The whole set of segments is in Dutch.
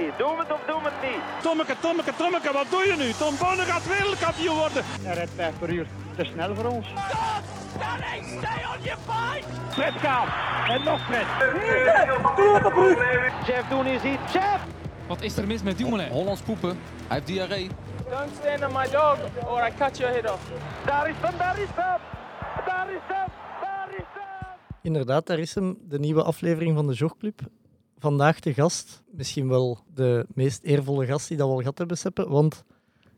niet? Doen we het of doen we het niet? Tommeke, Tommeke, Tommeke, wat doe je nu? Tom Bonne gaat wereldkampioen worden. Hij rijdt 5 per uur. Te snel voor ons. Stanley, stay on your fight! Fred Kaap. En nog Fred. Jeff Doen is hier. Jeff! Wat is er mis met Dumoulin? Hollands poepen. Hij heeft diarree. Don't stand on my dog or I cut your head off. Daar is hem, daar is hem! Daar is hem! Daar is hem! Inderdaad, daar is hem, de nieuwe aflevering van de Jogclub. Vandaag de gast, misschien wel de meest eervolle gast die dat we al gehad hebben, Seppe, want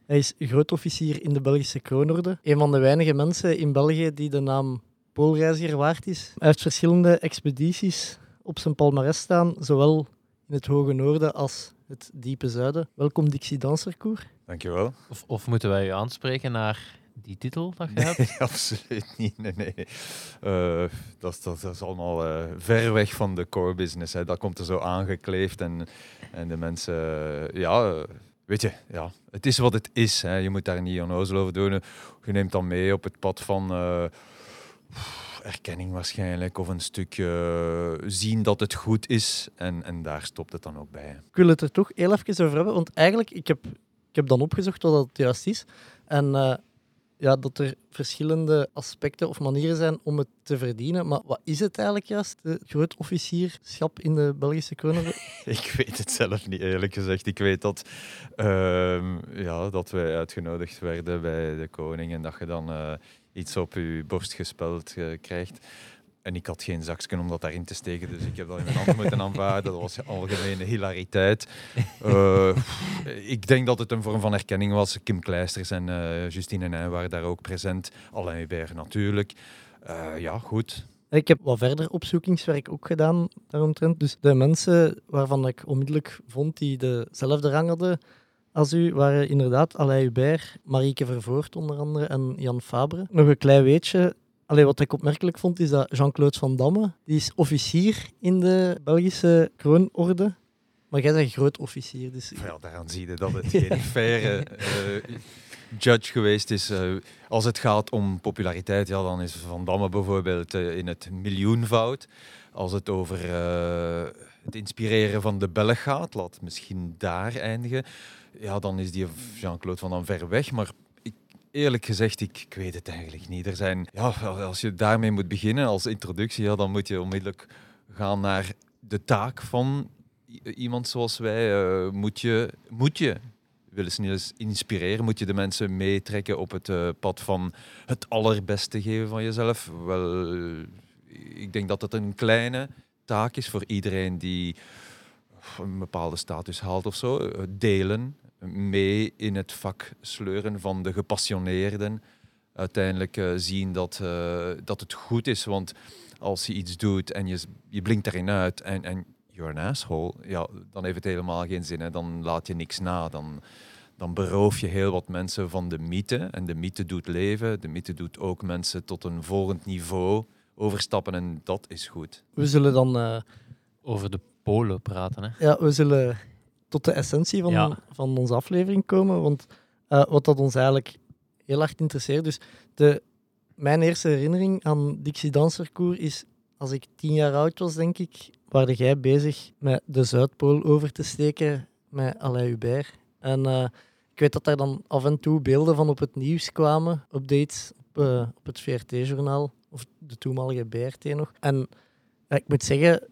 hij is grootofficier in de Belgische kroonorde. Een van de weinige mensen in België die de naam poolreiziger waard is. Hij heeft verschillende expedities op zijn palmarès staan, zowel in het hoge noorden als het diepe zuiden. Welkom Dixie Danserkoer. Dankjewel. Of, of moeten wij u aanspreken naar die titel dat je hebt? Nee, absoluut niet. Nee, nee. Eh, dat, is- dat, is- dat is allemaal eh, ver weg van de core business. Hè. Dat komt er zo aangekleefd en, en de mensen, eh, ja, weet je, ja, het is wat het is. Hè. Je moet daar niet onnozel over doen. Je neemt dan mee op het pad van eh, erkenning waarschijnlijk of een stukje zien dat het goed is en, en daar stopt het dan ook bij. hè. Ik wil het er toch heel even over hebben, want eigenlijk, ik heb, ik heb dan opgezocht wat dat juist is. En eh, ja, dat er verschillende aspecten of manieren zijn om het te verdienen. Maar wat is het eigenlijk juist, de grootofficierschap in de Belgische kronen? Ik weet het zelf niet, eerlijk gezegd. Ik weet dat, ehm, ja, dat wij uitgenodigd werden bij de koning en dat je dan eh, iets op je borst gespeld eh, krijgt. En ik had geen zakje om dat daarin te steken, dus ik heb dat in mijn hand moeten aanvaarden. Dat was algemene hilariteit. Eh, ik denk dat het een vorm van erkenning was. Kim Kleisters en eh, Justine en hij waren daar ook present. Alain Hubert natuurlijk. Eh, ja, goed. Ik heb wat verder opzoekingswerk ook gedaan daaromtrent. Dus de mensen waarvan ik onmiddellijk vond die dezelfde rang hadden als u, waren inderdaad Alain Hubert, Marieke Vervoort onder andere en Jan Fabre. Nog een klein weetje. Allee, wat ik opmerkelijk vond, is dat Jean-Claude Van Damme, die is officier in de Belgische kroonorde. Maar jij bent groot officier, dus... Ja, daaraan zie je dat het geen faire eh, judge geweest is. Eh, als het gaat om populariteit, ja, dan is Van Damme bijvoorbeeld eh, in het miljoenvoud. Als het over het inspireren van de Belg gaat, laat het misschien daar eindigen. Ja, dan is die Jean-Claude Van Damme ver weg. Maar eerlijk gezegd, ik, ik weet het eigenlijk niet. Er zijn, ja, als je daarmee moet beginnen als introductie, ja, dan moet je onmiddellijk gaan naar de taak van i- iemand zoals wij. eh, moet, je, moet je willen ze eens inspireren? Moet je de mensen meetrekken op het eh, pad van het allerbeste geven van jezelf? Wel, eh, ik denk dat het een kleine taak is voor iedereen die een bepaalde status haalt of zo. Eh, Delen, mee in het vak sleuren van de gepassioneerden. Uiteindelijk eh, zien dat, eh, dat het goed is, want als je iets doet en je, je blinkt erin uit en, en you're an asshole, ja, dan heeft het helemaal geen zin. Hè. Dan laat je niks na. Dan, dan beroof je heel wat mensen van de mythe. En de mythe doet leven. De mythe doet ook mensen tot een volgend niveau overstappen. En dat is goed. We zullen dan... eh, Over de Polen praten, hè? Ja, we zullen tot de essentie van, Ja. van onze aflevering komen. Want eh, wat dat ons eigenlijk heel hard interesseert. Dus de, mijn eerste herinnering aan Dixie Danserkoer is als ik tien jaar oud was, denk ik. Waren jij bezig met de Zuidpool over te steken met Alain Hubert. En eh, ik weet dat daar dan af en toe beelden van op het nieuws kwamen, updates op, eh, op het VRT-journaal, of de toenmalige BRT nog. En ja, ik moet zeggen,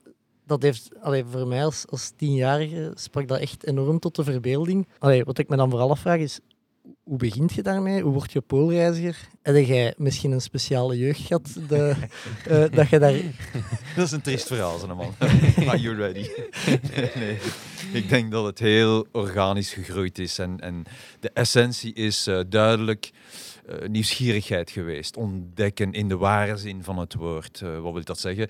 dat heeft allee, voor mij als, als tienjarige sprak dat echt enorm tot de verbeelding. Allee, wat ik me dan vooral afvraag is, hoe begint je daarmee? Hoe word je poolreiziger? Heb jij misschien een speciale jeugd gehad de, eh, dat je daar... Dat is een triest verhaal, zo'n man. Are you ready? nee, nee. Ik denk dat het heel organisch gegroeid is. En, en de essentie is eh, duidelijk eh, nieuwsgierigheid geweest. Ontdekken in de ware zin van het woord. Eh, wat wil dat zeggen?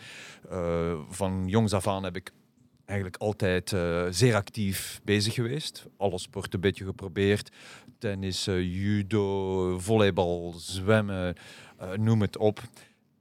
Eh, van jongs af aan heb ik eigenlijk altijd zeer actief bezig geweest. Alle sporten een beetje geprobeerd. Tennis, judo, volleybal, zwemmen, noem het op.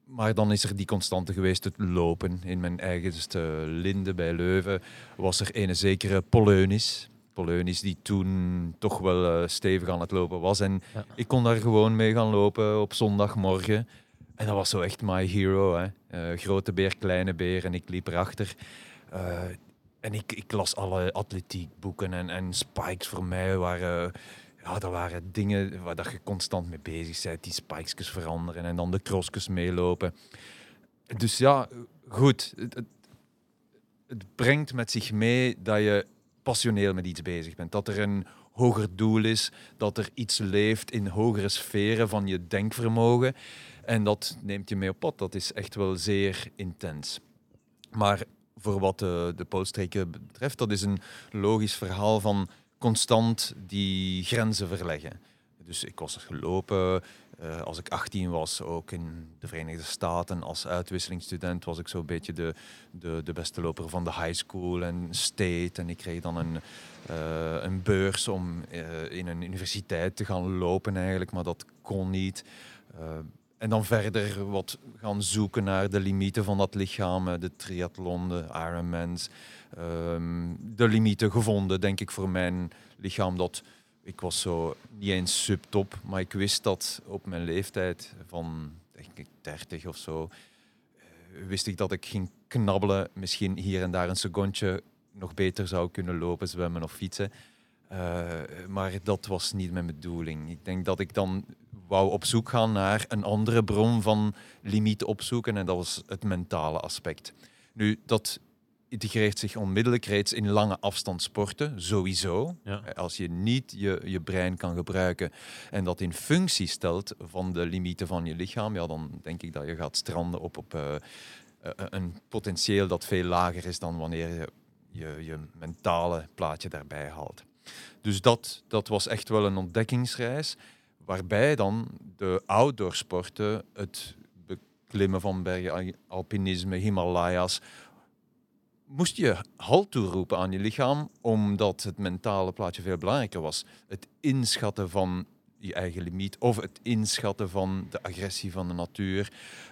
Maar dan is er die constante geweest, het lopen. In mijn eigenste linde bij Leuven was er een zekere Poleunis. Poleunis die toen toch wel eh, stevig aan het lopen was. En Ja. ik kon daar gewoon mee gaan lopen op zondagmorgen. En dat was zo echt my hero. Hè. Eh, grote beer, kleine beer en ik liep erachter. Eh, en ik, ik las alle atletiekboeken en, en spikes voor mij waren... Ja, dat waren dingen waar dat je constant mee bezig bent. Die spikes veranderen en dan de crossjes meelopen. Dus ja, goed. Het, het, het brengt met zich mee dat je passioneel met iets bezig bent. Dat er een hoger doel is, dat er iets leeft in hogere sferen van je denkvermogen. En dat neemt je mee op pad. Dat is echt wel zeer intens. Maar voor wat de, de poolstreken betreft, dat is een logisch verhaal van constant die grenzen verleggen. Dus ik was er gelopen. Uh, als ik 18 was, ook in de Verenigde Staten, als uitwisselingsstudent, was ik zo'n beetje de, de, de beste loper van de high school en state. En ik kreeg dan een, uh, een beurs om uh, in een universiteit te gaan lopen eigenlijk, maar dat kon niet. en dan verder wat gaan zoeken naar de limieten van dat lichaam, de triathlon, de Ironmans. Um, de limieten gevonden, denk ik, voor mijn lichaam dat ik was zo niet eens subtop, maar ik wist dat op mijn leeftijd van denk ik 30 of zo, uh, wist ik dat ik ging knabbelen, misschien hier en daar een secondje nog beter zou kunnen lopen, zwemmen of fietsen. Uh, maar dat was niet mijn bedoeling. Ik denk dat ik dan wou op zoek gaan naar een andere bron van limiet opzoeken en dat was het mentale aspect. Nu, dat integreert zich onmiddellijk reeds in lange afstandssporten, sowieso. Ja. Als je niet je, je brein kan gebruiken en dat in functie stelt van de limieten van je lichaam, ja, dan denk ik dat je gaat stranden op, op uh, een potentieel dat veel lager is dan wanneer je je, je mentale plaatje daarbij haalt. Dus dat, dat was echt wel een ontdekkingsreis, waarbij dan de outdoorsporten, het beklimmen van bergen, alpinisme, Himalaya's, moest je halt toeroepen aan je lichaam, omdat het mentale plaatje veel belangrijker was. Het inschatten van je eigen limiet of het inschatten van de agressie van de natuur,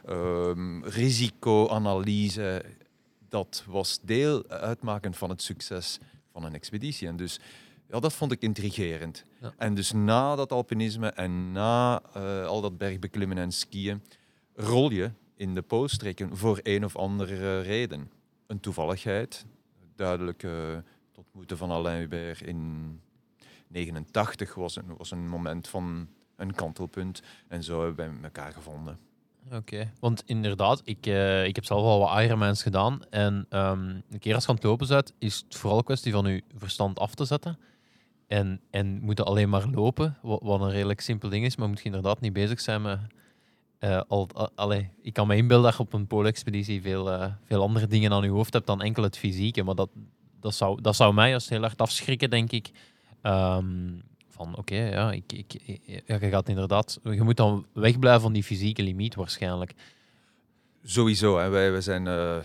um, risicoanalyse, dat was deel uitmakend van het succes van een expeditie. En dus ja, dat vond ik intrigerend. Ja. En dus na dat alpinisme en na uh, al dat bergbeklimmen en skiën, rol je in de poolstreken voor een of andere reden een toevalligheid. Duidelijk het ontmoeten van Alain Hubert in 89 was een, was een moment van een kantelpunt. En zo hebben we elkaar gevonden. Oké, want inderdaad, ik, uh, ik heb zelf al wat Ironmans gedaan. En um, een keer als je aan het lopen bent, is het vooral een kwestie van je verstand af te zetten. En, en moet alleen maar lopen, wat, wat een redelijk simpel ding is, maar moet je inderdaad niet bezig zijn met al, allee, ik kan me inbeelden dat je op een poolexpeditie veel, uh, veel andere dingen aan je hoofd hebt dan enkel het fysieke. Maar dat, dat, zou, dat zou mij als heel erg afschrikken, denk ik. Um, van oké, ja, ik, ik, ja, je gaat inderdaad... Je moet dan wegblijven van die fysieke limiet waarschijnlijk. Sowieso. Hè. Wij, wij zijn uh,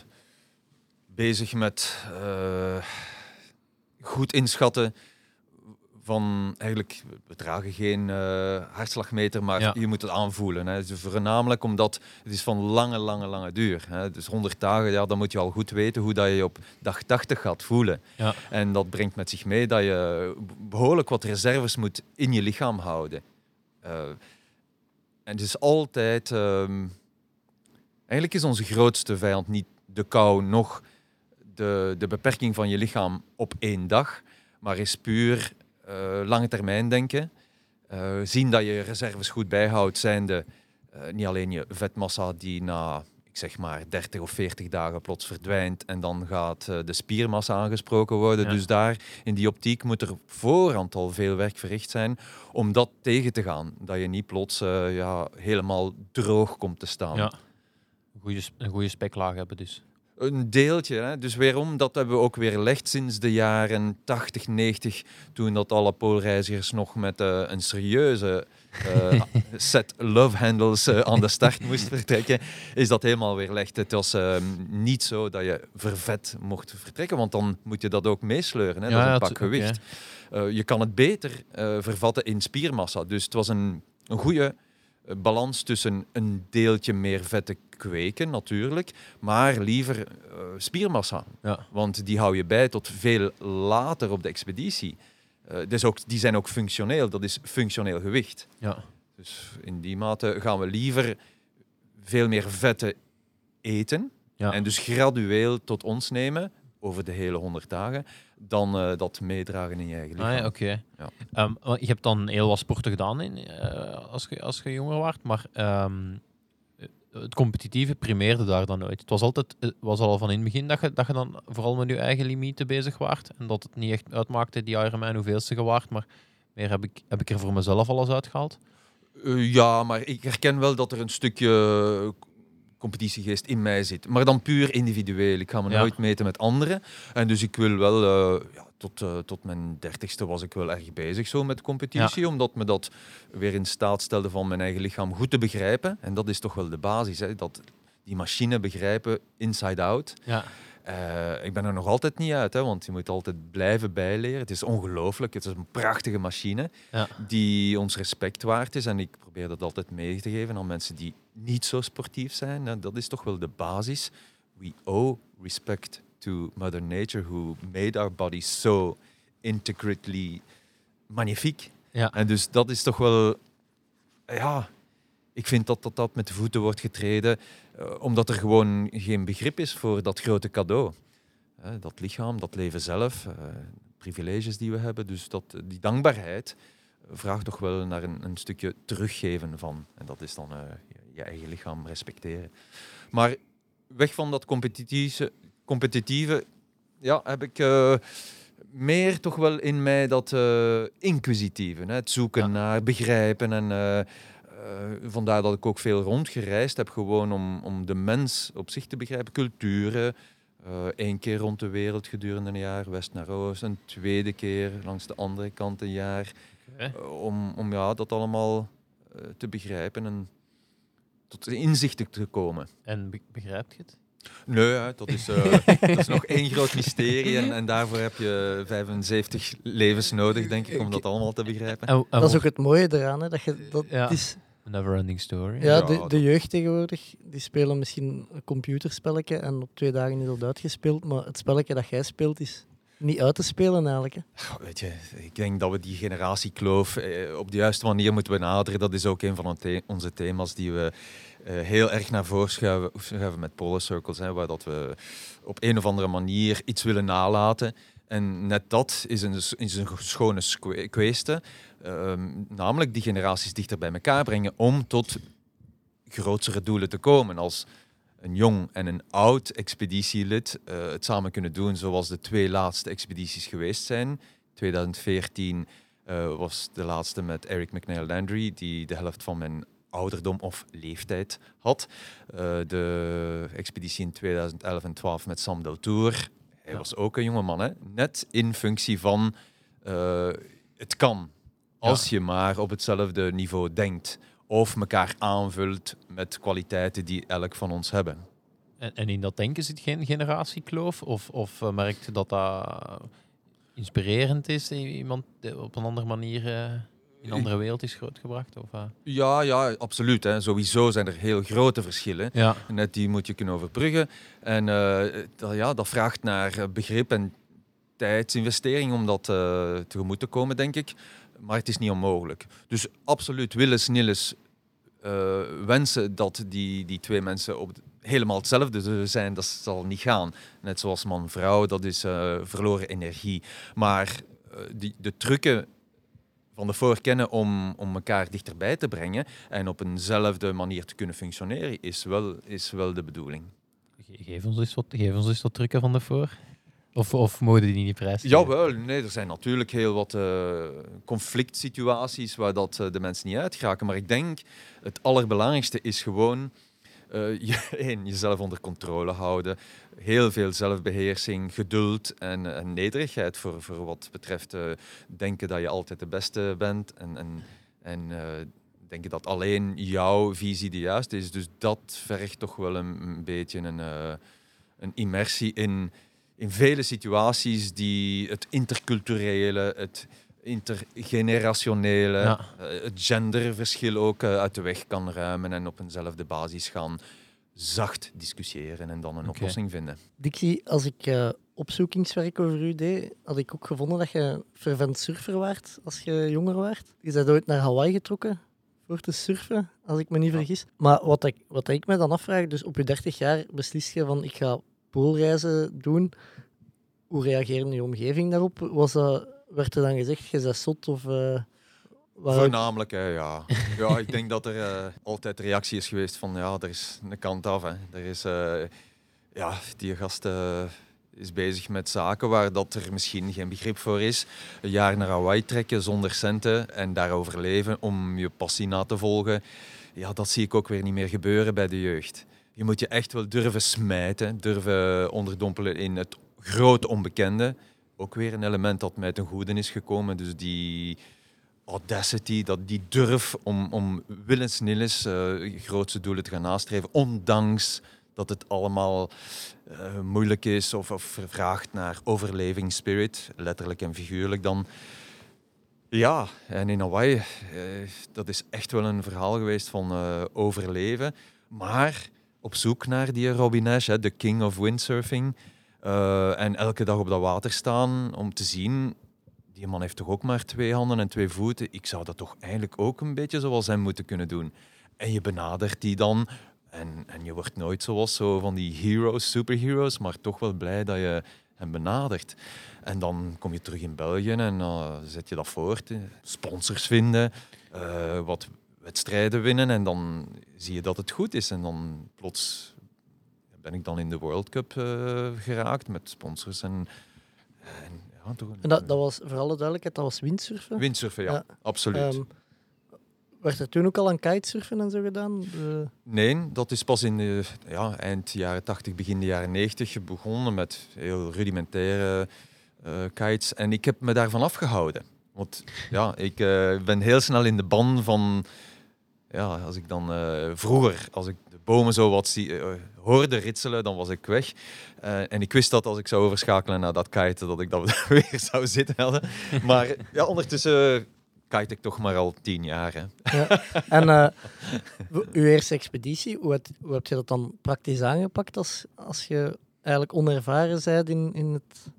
bezig met goed inschatten van eigenlijk, we dragen geen uh, hartslagmeter, maar ja. je moet het aanvoelen. Hè. Dus voornamelijk omdat het is van lange, lange, lange duur. Hè. Dus 100 dagen, ja, dan moet je al goed weten hoe dat je op dag 80 gaat voelen. Ja. En dat brengt met zich mee dat je behoorlijk wat reserves moet in je lichaam houden. Uh, en het is altijd... Uh, eigenlijk is onze grootste vijand niet de kou, nog de, de beperking van je lichaam op één dag, maar is puur lange termijn denken. Uh, zien dat je reserves goed bijhoudt, zijnde uh, niet alleen je vetmassa die na ik zeg maar 30 of 40 dagen plots verdwijnt en dan gaat de spiermassa aangesproken worden. Ja. Dus daar in die optiek moet er voorhand al veel werk verricht zijn om dat tegen te gaan. Dat je niet plots ja, helemaal droog komt te staan. Ja. Goeie, een goede speklaag hebben dus. Een deeltje. Hè? Dus weerom, dat hebben we ook weer gelegd sinds de jaren 80, 90, toen dat alle poolreizigers nog met uh, een serieuze uh, set love handles uh, aan de start moesten vertrekken, is dat helemaal weer gelegd. Het was ehm, niet zo dat je vervet mocht vertrekken, want dan moet je dat ook meesleuren. Hè? Ja, dat is een pak gewicht. Eh, je kan het beter eh, vervatten in spiermassa. Dus het was een, een goede eh, balans tussen een deeltje meer vetten kweken, natuurlijk, maar liever eh, spiermassa. Ja. Want die hou je bij tot veel later op de expeditie. Eh, dus ook, die zijn ook functioneel, dat is functioneel gewicht. Ja. Dus in die mate gaan we liever veel meer vetten eten Ja. en dus gradueel tot ons nemen. Over de hele 100 dagen dan eh, dat meedragen in je eigen lichaam. Ah, ja, oké. Ja. Ehm, je hebt dan heel wat sporten gedaan in, eh, als, je, als je jonger was, maar ehm, eh, het competitieve primeerde daar dan nooit. Het was altijd was al van in het begin dat je, dat je dan vooral met je eigen limieten bezig waart en dat het niet echt uitmaakte, die Ironman, hoeveelste je waart, maar meer heb ik, heb ik er voor mezelf alles uitgehaald. Eh, ja, maar ik herken wel dat er een stukje competitiegeest in mij zit. Maar dan puur individueel. Ik ga me Ja. nooit meten met anderen. En dus ik wil wel, eh, ja, tot, eh, tot mijn dertigste was ik wel erg bezig zo met competitie. Omdat me dat weer in staat stelde van mijn eigen lichaam goed te begrijpen. En dat is toch wel de basis. Hè, dat die machine begrijpen inside out. Ja. Eh, ik ben er nog altijd niet uit, hè, want je moet altijd blijven bijleren. Het is ongelooflijk. Het is een prachtige machine Ja. die ons respect waard is. En ik probeer dat altijd mee te geven aan mensen die niet zo sportief zijn. Dat is toch wel de basis. We owe respect to Mother Nature, who made our bodies so intricately magnifiek. Ja. En dus dat is toch wel... Ja, ik vind dat dat, dat met de voeten wordt getreden, eh, omdat er gewoon geen begrip is voor dat grote cadeau. Hè, dat lichaam, dat leven zelf, eh, privileges die we hebben. Dus dat, die dankbaarheid vraagt toch wel naar een, een stukje teruggeven van. En dat is dan eh, je, eigen lichaam respecteren. Maar weg van dat competitieve, competitieve ja, heb ik eh, meer toch wel in mij dat eh, inquisitieve. Hè? Het zoeken Ja. naar begrijpen. En eh, eh, vandaar dat ik ook veel rondgereisd heb, gewoon om, om de mens op zich te begrijpen. Culturen. Eén keer rond de wereld gedurende een jaar, west naar oost. Een tweede keer langs de andere kant een jaar. Eh, om, om ja, dat allemaal eh, te begrijpen en tot inzichten te komen. En be- begrijp je het? Nee, dat, is, eh, dat is nog één groot mysterie en, en daarvoor heb je 75 levens nodig, denk ik, om dat allemaal te begrijpen. En, en Dat is ook het mooie eraan. Hè, dat je, dat, Ja. is, never-ending story. ja, de, de jeugd tegenwoordig die spelen misschien een computerspelletje en op twee dagen is dat uitgespeeld. Maar het spelletje dat jij speelt is niet uit te spelen eigenlijk. Hè. Weet je, ik denk dat we die generatiekloof eh, op de juiste manier moeten benaderen. Dat is ook een van onze- onze thema's die we eh, heel erg naar voren schuiven, schuiven met Polar Circles. Hè, waar dat we op een of andere manier iets willen nalaten. En net dat is een, is een schone kwestie. Ehm, namelijk die generaties dichter bij elkaar brengen om tot grotere doelen te komen. Als een jong en een oud expeditielid eh, het samen kunnen doen, zoals de twee laatste expedities geweest zijn. 2014 eh, was de laatste met Eric McNeil Landry, die de helft van mijn ouderdom of leeftijd had. Eh, de expeditie in 2011 en 12 met Sam Deltour. Hij Ja. was ook een jonge man, hè? net in functie van eh, het kan. Als je maar op hetzelfde niveau denkt. Of elkaar aanvult met kwaliteiten die elk van ons hebben. En, en in dat denken zit geen generatiekloof? Of, of eh, merkt je dat dat inspirerend is? Iemand die op een andere manier eh, in een andere wereld is grootgebracht? Of, eh? Ja, ja, absoluut. Hè. Sowieso zijn er heel grote verschillen. Ja. Net die moet je kunnen overbruggen. En eh, dat, ja, dat vraagt naar eh, begrip en tijdsinvestering om dat eh, tegemoet te komen, denk ik. Maar het is niet onmogelijk. Dus absoluut, willens, nillens, eh, wensen dat die, die twee mensen op helemaal hetzelfde zijn, dat zal niet gaan. Net zoals man-vrouw, dat is eh, verloren energie. Maar eh, die, de trucken van de voor kennen om, om elkaar dichterbij te brengen en op eenzelfde manier te kunnen functioneren, is wel, is wel de bedoeling. Ge- Geef ons eens wat, geef ons eens wat trucken van de voor. Of, of mogen die niet prijs? Jawel, nee, er zijn natuurlijk heel wat eh, conflict situaties waar dat, eh, de mensen niet uit geraken. Maar ik denk het allerbelangrijkste is gewoon eh, je, één, jezelf onder controle houden. Heel veel zelfbeheersing, geduld en, nederigheid voor, voor wat betreft eh, denken dat je altijd de beste bent. En, en, en eh, denken dat alleen jouw visie de juiste is. Dus dat vergt toch wel een, een beetje een, een immersie in in vele situaties die het interculturele, het intergenerationele, Ja. eh, het genderverschil ook eh, uit de weg kan ruimen en op eenzelfde basis gaan zacht discussiëren en dan een oplossing vinden. Dixie, als ik eh, opzoekingswerk over u deed, had ik ook gevonden dat je fervent surfer waart als je jonger waart. Je bent ooit naar Hawaii getrokken voor te surfen, als ik me niet vergis. Maar wat ik, wat ik me dan afvraag, dus op je 30 jaar beslist je van ik ga poolreizen doen. hoe reageerde je omgeving daarop? Was dat, werd er dan gezegd, je bent? Of, eh, Voornamelijk, hè, ja. ja. Ik denk dat er eh, altijd reactie is geweest van ja, er is een kant af. Hè. Er is, eh, ja, die gast is bezig met zaken waar dat er misschien geen begrip voor is. Een jaar naar Hawaii trekken zonder centen en daarover leven om je passie na te volgen. Ja, dat zie ik ook weer niet meer gebeuren bij de jeugd. Je moet je echt wel durven smijten, durven onderdompelen in het groot onbekende. Ook weer een element dat mij ten goede is gekomen. Dus die audacity, dat die durf om, om willens-nillens eh, grootste doelen te gaan nastreven, ondanks dat het allemaal eh, moeilijk is of, of vraagt naar overlevingsspirit, letterlijk en figuurlijk dan. Ja, en in Hawaii, eh, dat is echt wel een verhaal geweest van overleven. Maar op zoek naar die Robin Nash, de king of windsurfing. Eh, en elke dag op dat water staan om te zien, die man heeft toch ook maar twee handen en twee voeten. Ik zou dat toch eigenlijk ook een beetje zoals hem moeten kunnen doen. En je benadert die dan. En, en je wordt nooit zoals zo van die heroes, superheroes, maar toch wel blij dat je hem benadert. En dan kom je terug in België en dan zet je dat voort. Sponsors vinden, eh, wat wedstrijden winnen en dan zie je dat het goed is. En dan plots ben ik dan in de World Cup eh, geraakt met sponsors en, en ja, toch een- En dat, dat was, voor alle duidelijkheid, dat was windsurfen. Windsurfen, ja, Ja. absoluut. Ehm, werd er toen ook al aan kitesurfen en zo gedaan? De- Nee, dat is pas in de ja, eind jaren 80, begin de jaren 90 begonnen met heel rudimentaire eh, kites. En ik heb me daarvan afgehouden. Want ja, ik eh, ben heel snel in de ban van... Ja, als ik dan eh, vroeger, als ik bomen zo wat eh, hoorde ritselen, dan was ik weg. Eh, en ik wist dat als ik zou overschakelen naar dat kiten, dat ik dat weer zou zitten hadden. Maar ja, ondertussen kite ik toch maar al tien jaar. Hè. Ja. En w- uw eerste expeditie, hoe hoe heb je dat dan praktisch aangepakt als, als je eigenlijk onervaren bent in, in het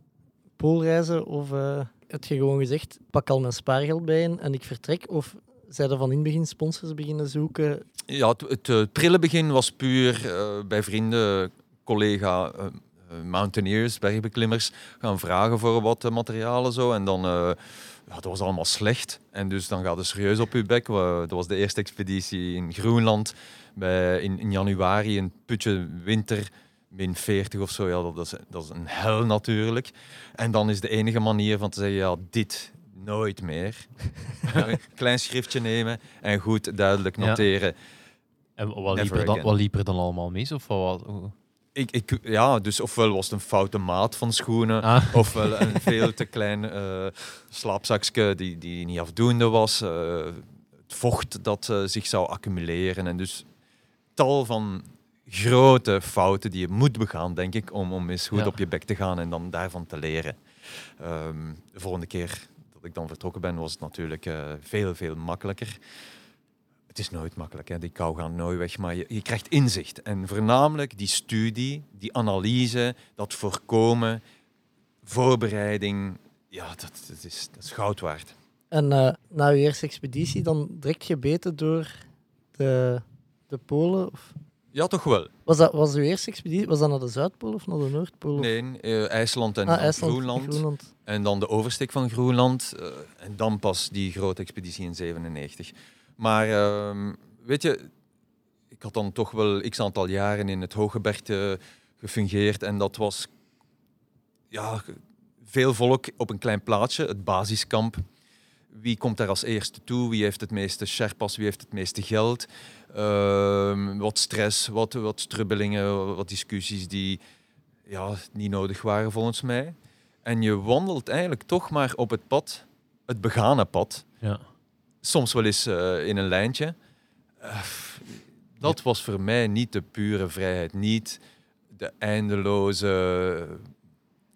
poolreizen? Of eh heb je gewoon gezegd, pak al mijn spaargeld bij en ik vertrek? Of zijn er van in begin sponsors beginnen zoeken? Ja, het, het, eh, prille begin was puur eh, bij vrienden, collega eh, mountaineers, bergbeklimmers, gaan vragen voor wat materialen zo. En dan, eh, ja, dat was allemaal slecht. En dus dan gaat het serieus op je bek. Dat was de eerste expeditie in Groenland bij, in, in januari, een putje winter, min 40 of zo. Ja, dat, is, dat is een hel natuurlijk. En dan is de enige manier van te zeggen, ja, dit nooit meer. Een klein schriftje nemen en goed duidelijk noteren. En wat liep, er dan, again. wat liep er dan allemaal mis? Of wat, Ik, ik, ja, dus ofwel was het een foute maat van schoenen, Ah. ofwel een veel te klein eh slaapzakje die, die niet afdoende was. eh, het vocht dat eh, zich zou accumuleren. En dus tal van grote fouten die je moet begaan, denk ik, om, om eens goed Ja. op je bek te gaan en dan daarvan te leren. Ehm, de volgende keer dat ik dan vertrokken ben, was het natuurlijk eh, veel, veel makkelijker. Het is nooit makkelijk, hè. die kou gaat nooit weg, maar je, je krijgt inzicht. En voornamelijk die studie, die analyse, dat voorkomen, voorbereiding, ja, dat, is, dat is goud waard. En eh, na uw eerste expeditie dan direct gebeten door de, de Polen? Of, Ja, toch wel. was, dat, was uw eerste expeditie was dat naar de Zuidpool of naar de Noordpool? of- Nee, eh, IJsland en ah, IJsland, Groenland. Groenland. En dan de oversteek van Groenland. eh, en dan pas die grote expeditie in 97. Maar ehm, weet je, ik had dan toch wel x aantal jaren in het Hooggebergte gefungeerd. En dat was ja, veel volk op een klein plaatsje, het basiskamp. Wie komt daar als eerste toe? Wie heeft het meeste sherpas? Wie heeft het meeste geld? Ehm, wat stress, wat, wat strubbelingen, wat discussies die ja, niet nodig waren volgens mij. En je wandelt eigenlijk toch maar op het pad, het begane pad. Ja. Soms wel eens eh, in een lijntje. Eh, dat was voor mij niet de pure vrijheid. Niet de eindeloze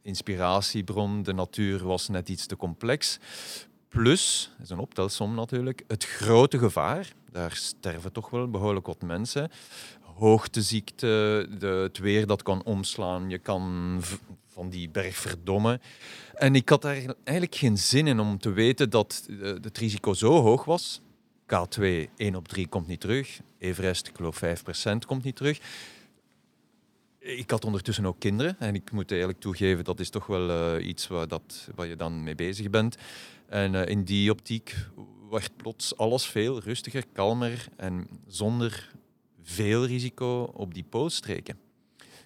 inspiratiebron. De natuur was net iets te complex. Plus, dat is een optelsom natuurlijk, het grote gevaar. Daar sterven toch wel behoorlijk wat mensen. Hoogteziekte, de, het weer dat kan omslaan. Je kan van die berg verdommen. En ik had daar eigenlijk geen zin in om te weten dat eh, het risico zo hoog was. K2, 1 op 3 komt niet terug. Everest, ik geloof 5% komt niet terug. ik had ondertussen ook kinderen. En ik moet eerlijk toegeven, dat is toch wel eh, iets waar, dat, waar je dan mee bezig bent. En eh, in die optiek werd plots alles veel rustiger, kalmer en zonder veel risico op die pootstreken.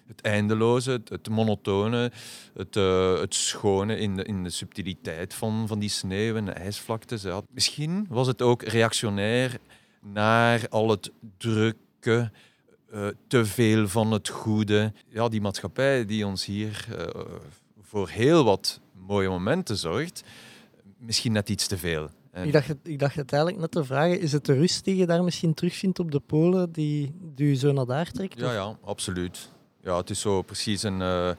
Het eindeloze, het, monotone, het, eh, het schone in de, in de subtiliteit van, van die sneeuw en de ijsvlaktes. Ja. Misschien was het ook reactionair naar al het drukke, eh, te veel van het goede. Ja, die maatschappij die ons hier voor heel wat mooie momenten zorgt, misschien net iets te veel. En- Ik dacht, ik dacht het eigenlijk net te vragen, is het de rust die je daar misschien terugvindt op de Polen, die, die je zo naar daar trekt? Ja, Of- ja, absoluut. Ja, het is zo precies een, eh,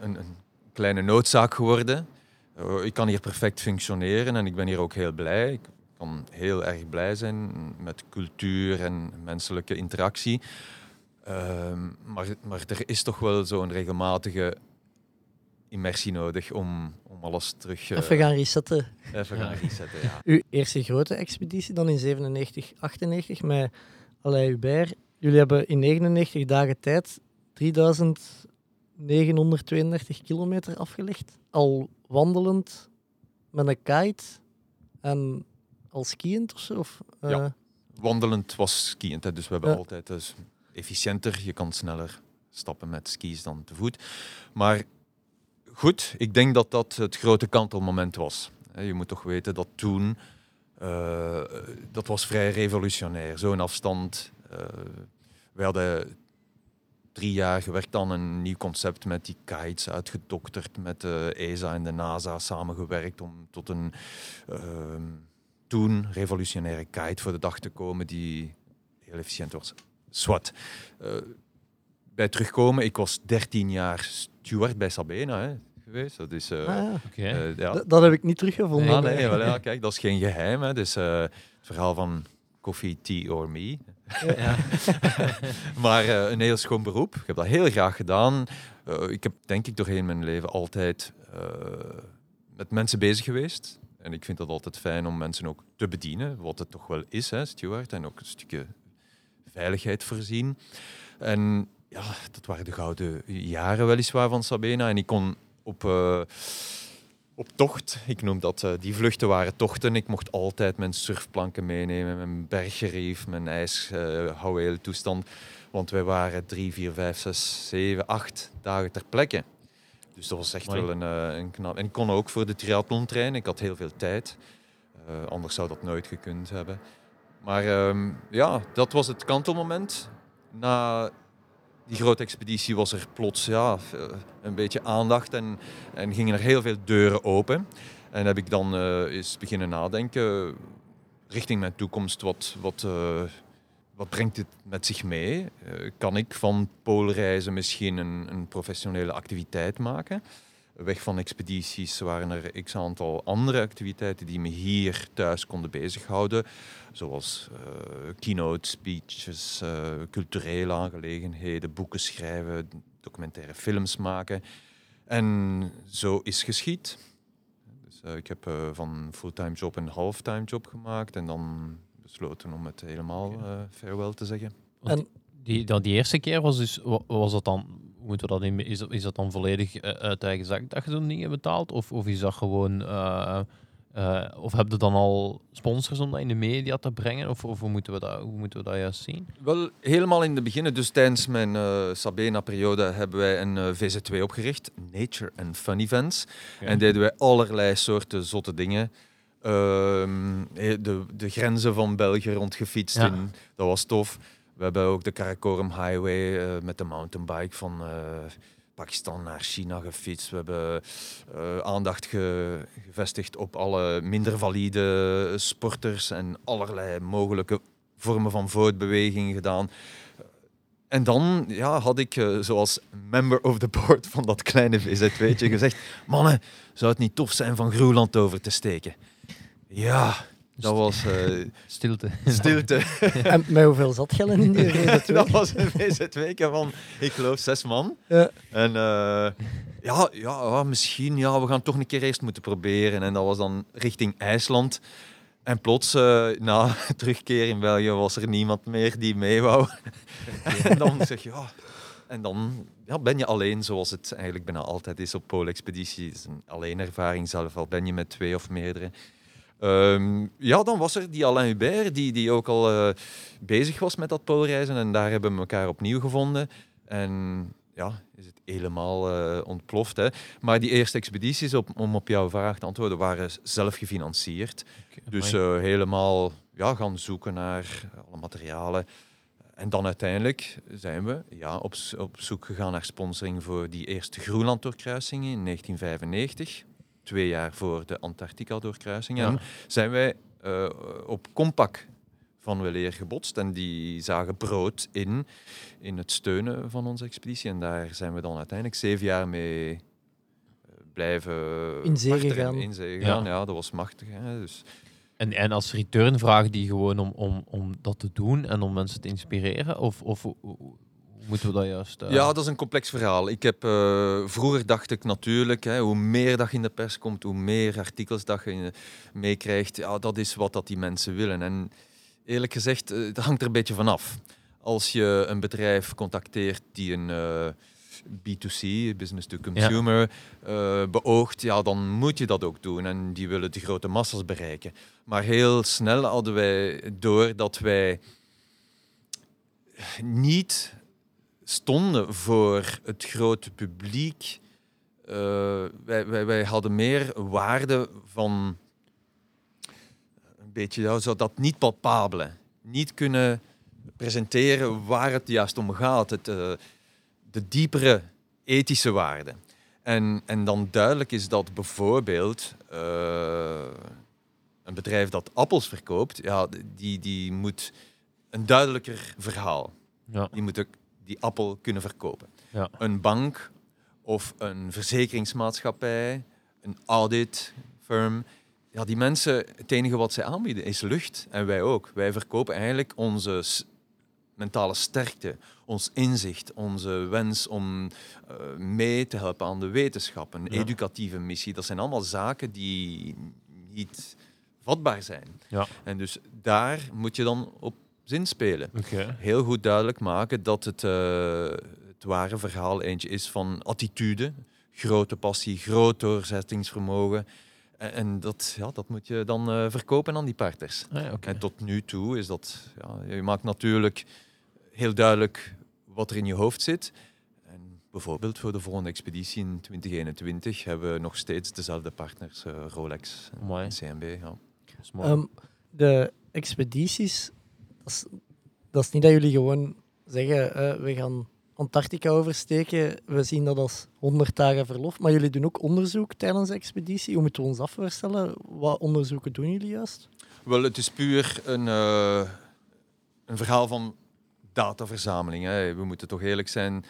een, een kleine noodzaak geworden. Eh, ik kan hier perfect functioneren en ik ben hier ook heel blij. Ik kan heel erg blij zijn met cultuur en menselijke interactie. Ehm, maar, maar er is toch wel zo'n regelmatige immersie nodig om, om alles terug eh, Even gaan resetten. even gaan resetten. Ja. Uw eerste grote expeditie dan in 97, 98 met Alain Hubert. Jullie hebben in 99 dagen tijd 3932 kilometer afgelegd. Al wandelend met een kite en al skiënd of zo? Of, eh, Ja. Wandelend was skiënd, hè, dus we hebben Ja. altijd dus efficiënter. Je kan sneller stappen met skis dan te voet. Maar goed, ik denk dat dat het grote kantelmoment was. Je moet toch weten dat toen, eh, dat was vrij revolutionair. Zo'n afstand. eh we hadden drie jaar gewerkt aan een nieuw concept met die kites uitgedokterd, met de ESA en de NASA samengewerkt om tot een ehm, toen revolutionaire kite voor de dag te komen die heel efficiënt was. Swat. Eh, bij terugkomen, ik was 13 jaar steward bij Sabena hè, geweest. Dat is... eh, ah, ja. Eh, ja. Dat heb ik niet teruggevonden. Ah, nee, wel, ja, kijk, dat is geen geheim. Hè. Dus, eh, het verhaal van coffee, tea or me. Ja. maar eh, een heel schoon beroep. Ik heb dat heel graag gedaan. Eh, ik heb denk ik doorheen mijn leven altijd eh, met mensen bezig geweest. En ik vind dat altijd fijn om mensen ook te bedienen, wat het toch wel is, hè, steward. En ook een stukje veiligheid voorzien. En ja, dat waren de gouden jaren weliswaar van Sabena. En ik kon op, eh, op tocht, ik noem dat, eh, die vluchten waren tochten. Ik mocht altijd mijn surfplanken meenemen, mijn berggerief, mijn ijshouweel toestand. Want wij waren drie, vier, vijf, zes, zeven, acht dagen ter plekke. Dus dat was echt Mooi. wel een, eh, een knap. En ik kon ook voor de triathlon trainen. Ik had heel veel tijd. Eh, anders zou dat nooit gekund hebben. Maar ehm, ja, dat was het kantelmoment. Na die grote expeditie was er plots ja, eh, een beetje aandacht en, en gingen er heel veel deuren open. En heb ik dan eh, eens beginnen nadenken richting mijn toekomst. Wat, wat, eh, wat brengt dit met zich mee? Kan ik van poolreizen misschien een, een professionele activiteit maken? Weg van expedities waren er x aantal andere activiteiten die me hier thuis konden bezighouden. Zoals eh, keynote speeches, eh, culturele aangelegenheden, boeken schrijven, documentaire films maken. En zo is geschied. Dus, eh, ik heb eh, van fulltime job een halftime job gemaakt en dan besloten om het helemaal eh farewell te zeggen. Die, dat, die eerste keer was dus, wa- was dat dan, moeten we dat in, is, dat- is dat dan volledig eh, uit eigen zak dat je zo'n dingen betaalt? Of, of is dat gewoon, eh, eh, of heb je dan al sponsors om dat in de media te brengen? Of, of hoe, moeten we dat, hoe moeten we dat juist zien? Wel, helemaal in het begin, dus tijdens mijn Sabena-periode, hebben wij een eh, VZ2 opgericht, Nature and Fun Events. En deden wij allerlei soorten zotte dingen. Ehm, eh, de, de grenzen van België rondgefietst, Ja. in, dat was tof. We hebben ook de Karakorum Highway eh, met de mountainbike van eh, Pakistan naar China gefietst. We hebben eh, aandacht ge- gevestigd op alle minder valide sporters en allerlei mogelijke vormen van voortbeweging gedaan. En dan ja, had ik, zoals member of the board van dat kleine VZW'tje, gezegd: Mannen, zou het niet tof zijn van Groenland over te steken? Ja, dat was eh, Stilte. stilte. En met hoeveel zat je in die reden? dat was een VZW van, ik geloof, zes man. Ja. En eh, ja, ja, misschien, ja, we gaan toch een keer eerst moeten proberen. En dat was dan richting IJsland. En plots, eh, na terugkeer in België, was er niemand meer die mee wou. en dan zeg je, ja, En dan ja, ben je alleen, zoals het eigenlijk bijna altijd is op poolexpeditie. Het is een alleen ervaring zelf, al ben je met twee of meerdere. Ehm, ja, dan was er die Alain Hubert, die, die ook al eh, bezig was met dat poolreizen. En daar hebben we elkaar opnieuw gevonden. En ja, is het helemaal eh, ontploft. Hè. Maar die eerste expedities, op, om op jouw vraag te antwoorden, waren zelf gefinancierd. Dus eh, helemaal ja, gaan zoeken naar alle materialen. En dan uiteindelijk zijn we ja, op, op zoek gegaan naar sponsoring voor die eerste Groenland-doorkruising in 1995. Twee jaar voor de Antarctica-doorkruising. Ja. En zijn wij eh, op Compac van Weleer gebotst. En die zagen brood in, in het steunen van onze expeditie. En daar zijn we dan uiteindelijk zeven jaar mee eh, blijven In zee wachteren. gegaan. In zee gegaan, Ja. ja. dat was machtig. Hè. Dus, En, en als return vragen die gewoon om, om, om dat te doen en om mensen te inspireren? Of, of moeten we dat juist... eh, Ja, dat is een complex verhaal. Ik heb, eh, vroeger dacht ik natuurlijk, hè, hoe meer dat je in de pers komt, hoe meer artikels dat je eh, meekrijgt, ja, dat is wat dat die mensen willen. En eerlijk gezegd, het hangt er een beetje vanaf. Als je een bedrijf contacteert die een eh, B2C, business to consumer, beoogt, ja, dan moet je dat ook doen. En die willen de grote massa's bereiken. Maar heel snel hadden wij door dat wij niet stonden voor het grote publiek. Eh, wij, wij, wij hadden meer waarde van een beetje zo dat niet palpabele. Niet kunnen presenteren waar het juist om gaat. Het, eh, de diepere ethische waarde. En, en dan duidelijk is dat bijvoorbeeld eh, een bedrijf dat appels verkoopt, ja, die, die moet een duidelijker verhaal. Ja. Die moet ook die appel kunnen verkopen. Ja. Een bank of een verzekeringsmaatschappij, een auditfirm. Ja, die mensen, het enige wat zij aanbieden is lucht. En wij ook. Wij verkopen eigenlijk onze mentale sterkte, ons inzicht, onze wens om eh, mee te helpen aan de wetenschap, een Ja. educatieve missie. Dat zijn allemaal zaken die niet vatbaar zijn. Ja. En dus daar moet je dan op zinspelen heel goed duidelijk maken dat het, eh, het ware verhaal eentje is van attitude, grote passie, groot doorzettingsvermogen. En, en dat, ja, dat moet je dan eh, verkopen aan die partners. Ah, ja. En tot nu toe is dat, ja, je maakt natuurlijk heel duidelijk wat er in je hoofd zit. En bijvoorbeeld voor de volgende expeditie in 2021 hebben we nog steeds dezelfde partners, eh, Rolex en CMB. Ja. Dat is mooi. Ehm, de expedities, dat is niet dat jullie gewoon zeggen, we gaan Antarctica oversteken, we zien dat als 100 dagen verlof, maar jullie doen ook onderzoek tijdens de expeditie. Hoe moeten we ons dat voorstellen? Wat onderzoeken doen jullie juist? Wel, het is puur een, eh, een verhaal van dataverzameling. We moeten toch eerlijk zijn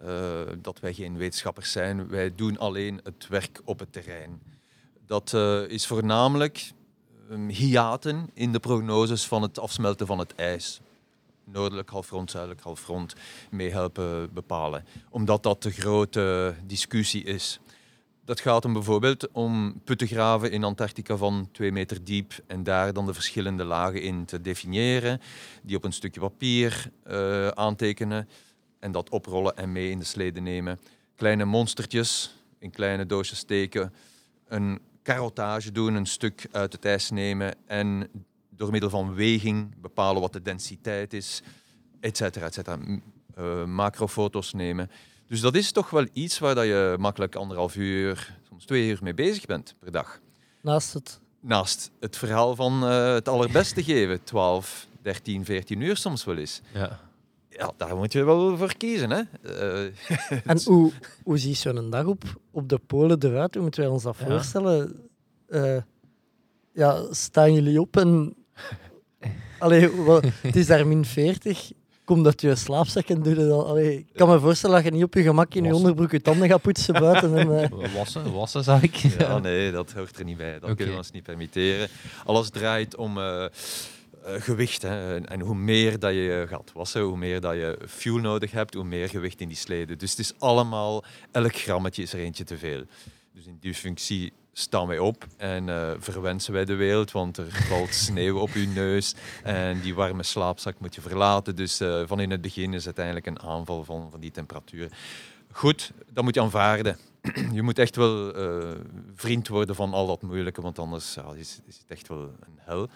eh, dat wij geen wetenschappers zijn. Wij doen alleen het werk op het terrein. Dat eh, is voornamelijk um, hiaten in de prognoses van het afsmelten van het ijs. Noordelijk halfrond, zuidelijk halfrond mee helpen bepalen. Omdat dat de grote discussie is. Dat gaat hem bijvoorbeeld om putten graven in Antarctica van twee meter diep en daar dan de verschillende lagen in te definiëren, die op een stukje papier eh, aantekenen en dat oprollen en mee in de slede nemen. Kleine monstertjes in kleine doosjes steken, een carottage doen, een stuk uit het ijs nemen en door middel van weging bepalen wat de densiteit is, et cetera, et cetera. Eh, macrofoto's nemen. Dus dat is toch wel iets waar dat je makkelijk anderhalf uur, soms twee uur mee bezig bent per dag. Naast het Naast het verhaal van eh, het allerbeste geven, 12, 13, 14 uur soms wel eens. ja. Ja, daar moet je wel voor kiezen. Hè? Eh, En hoe, hoe ziet zo'n dag op, op de Polen eruit? Hoe moeten wij ons dat Ja. voorstellen? Eh, ja, staan jullie op en... Allee, wat, het is daar min 40. Kom dat je een slaapzak en doe je dat. Allee, ik kan me voorstellen dat je niet op je gemak in je onderbroek je tanden gaat poetsen buiten. En, eh, Wassen, wassen zag ik. ja, nee, dat hoort er niet bij. Dat kunnen we ons niet permitteren. Alles draait om gewicht. Hè. En, hoe meer dat je gaat wassen, hoe meer dat je fuel nodig hebt, hoe meer gewicht in die sleden. Dus het is allemaal, elk grammetje is er eentje te veel. Dus in die functie staan wij op en eh, verwensen wij de wereld, want er valt sneeuw op uw neus en die warme slaapzak moet je verlaten. Dus eh, van in het begin is het eigenlijk een aanval van, van die temperatuur. Goed, dat moet je aanvaarden. je moet echt wel eh, vriend worden van al dat moeilijke, want anders is, is het echt wel een hel.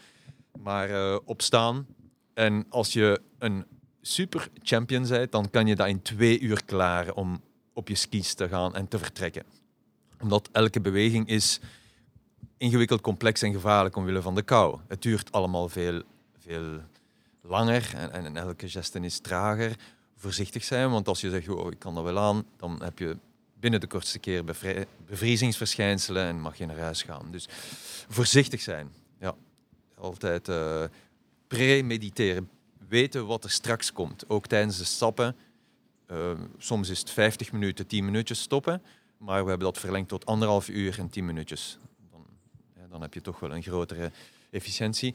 Maar eh, opstaan en als je een super champion bent, dan kan je dat in twee uur klaren om op je skis te gaan en te vertrekken. Omdat elke beweging is ingewikkeld, complex en gevaarlijk omwille van de kou. Het duurt allemaal veel, veel langer en, en elke geste is trager. Voorzichtig zijn, want als je zegt, oh, ik kan dat wel aan, dan heb je binnen de kortste keer bevriezingsverschijnselen en mag je naar huis gaan. Dus voorzichtig zijn. Altijd eh, premediteren. Weten wat er straks komt. Ook tijdens de stappen. Eh, soms is het 50 minuten, 10 minuutjes stoppen. Maar we hebben dat verlengd tot anderhalf uur en 10 minuutjes. Dan, ja, dan heb je toch wel een grotere efficiëntie.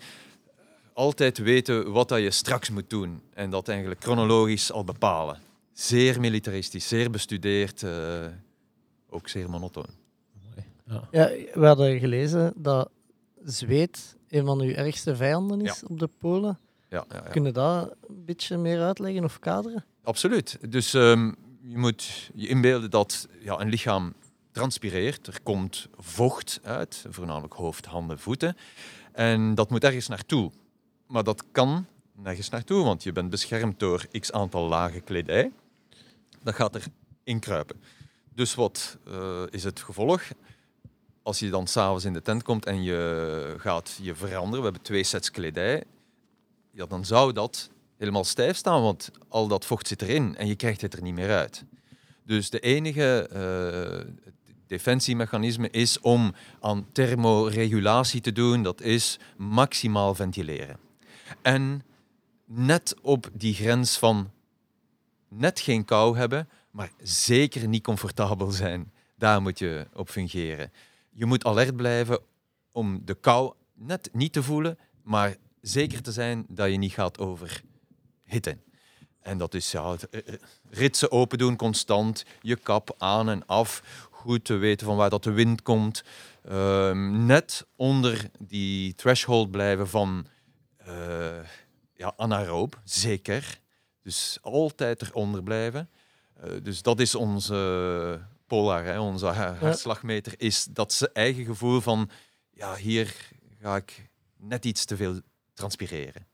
Altijd weten wat dat je straks moet doen. En dat eigenlijk chronologisch al bepalen. Zeer militaristisch, zeer bestudeerd. eh, ook zeer monotoon. Ja. Ja, we hadden gelezen dat zweet een van uw ergste vijanden is op de Polen. Ja, ja, ja. Kun je dat een beetje meer uitleggen of kaderen? Absoluut. Dus ehm, je moet je inbeelden dat ja, een lichaam transpireert. Er komt vocht uit, voornamelijk hoofd, handen, voeten. En dat moet ergens naartoe. Maar dat kan nergens naartoe, want je bent beschermd door x aantal lagen kledij. Dat gaat er inkruipen. Dus wat eh, is het gevolg? Als je dan s'avonds in de tent komt en je gaat je veranderen, we hebben twee sets kledij, ja, dan zou dat helemaal stijf staan, want al dat vocht zit erin en je krijgt het er niet meer uit. Dus de enige eh, defensiemechanisme is om aan thermoregulatie te doen, dat is maximaal ventileren. En net op die grens van net geen kou hebben, maar zeker niet comfortabel zijn. Daar moet je op fungeren. Je moet alert blijven om de kou net niet te voelen, maar zeker te zijn dat je niet gaat overhitten. En dat is ja, eh, eh, ritsen open doen constant, je kap aan en af, goed te weten van waar dat de wind komt. Ehm, net onder die threshold blijven van eh, ja, zeker. Dus altijd eronder blijven. Dus dat is onze polar, hè, onze ha- hartslagmeter, is dat ze eigen gevoel van ja, hier ga ik net iets te veel transpireren.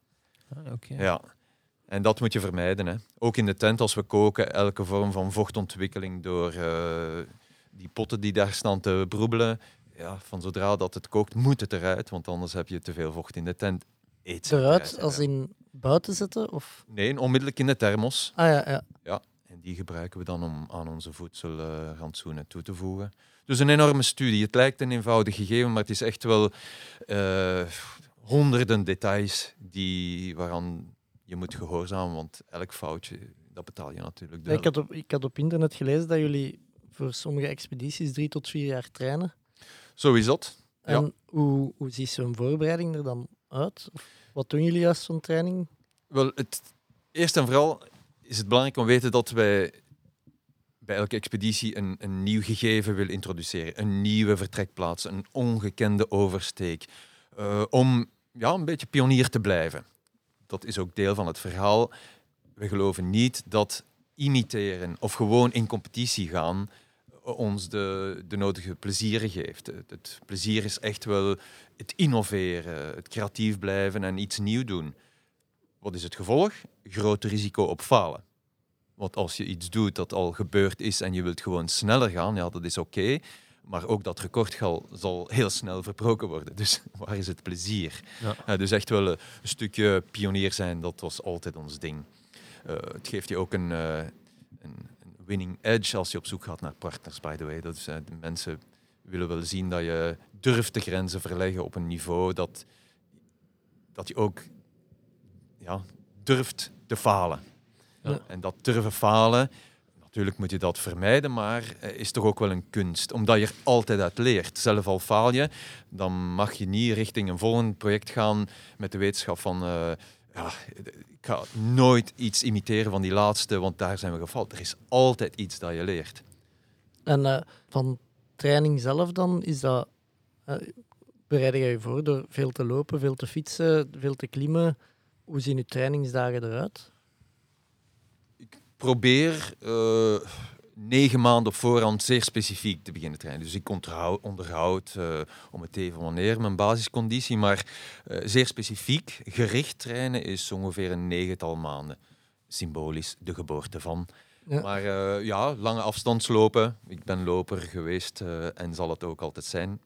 Ah, oké. Ja. En dat moet je vermijden. Hè. Ook in de tent als we koken, elke vorm van vochtontwikkeling door eh, die potten die daar staan te broebelen. Ja, van zodra dat het kookt, moet het eruit, want anders heb je te veel vocht in de tent. Eet ze Eruit als in buiten zetten? Of... Nee, onmiddellijk in de thermos. Ah ja, ja. Ja, en die gebruiken we dan om aan onze voedselrantsoenen toe te voegen. Dus een enorme studie. Het lijkt een eenvoudig gegeven, maar het is echt wel eh, honderden details die, waaraan je moet gehoorzamen, want elk foutje, dat betaal je natuurlijk. Ja, ik, had op, ik had op internet gelezen dat jullie voor sommige expedities drie tot vier jaar trainen. Zo is dat. Ja. En hoe, hoe ziet zo'n voorbereiding er dan uit? Of wat doen jullie juist zo'n training? Wel, het, eerst en vooral is het belangrijk om te weten dat wij bij elke expeditie een, een nieuw gegeven willen introduceren. Een nieuwe vertrekplaats, een ongekende oversteek. eh, om ja, een beetje pionier te blijven. Dat is ook deel van het verhaal. We geloven niet dat imiteren of gewoon in competitie gaan ons de, de nodige plezieren geeft. Het, het plezier is echt wel het innoveren, het creatief blijven en iets nieuw doen. Wat is het gevolg? Groot risico op falen. Want als je iets doet dat al gebeurd is en je wilt gewoon sneller gaan, ja, dat is oké. Maar ook dat record zal, heel snel verbroken worden. Dus waar is het plezier? Ja. Dus echt wel eh, een stukje pionier zijn, dat was altijd ons ding. Eh, het geeft je ook een, eh, een, een winning edge als je op zoek gaat naar partners, by the way. Dat is, de mensen willen wel zien dat je durft de grenzen verleggen op een niveau dat, dat je ook ja, durft te falen. Ja. En dat durven falen, natuurlijk moet je dat vermijden, maar eh, is toch ook wel een kunst. Omdat je er altijd uit leert. Zelf al faal je, dan mag je niet richting een volgend project gaan met de wetenschap van... eh, ja, ik ga nooit iets imiteren van die laatste, want daar zijn we gefaald. Er is altijd iets dat je leert. En eh, van training zelf dan, is dat bereid jij je voor door veel te lopen, veel te fietsen, veel te klimmen? Hoe zien je trainingsdagen eruit? probeer eh, negen maanden op voorhand zeer specifiek te beginnen trainen. Dus ik onderhoud, onderhoud om het even wanneer, mijn basisconditie. Maar eh, zeer specifiek gericht trainen is ongeveer een negental maanden. Symbolisch de geboorte van. Ja. Maar eh, ja, lange afstandslopen. Ik ben loper geweest en zal het ook altijd zijn.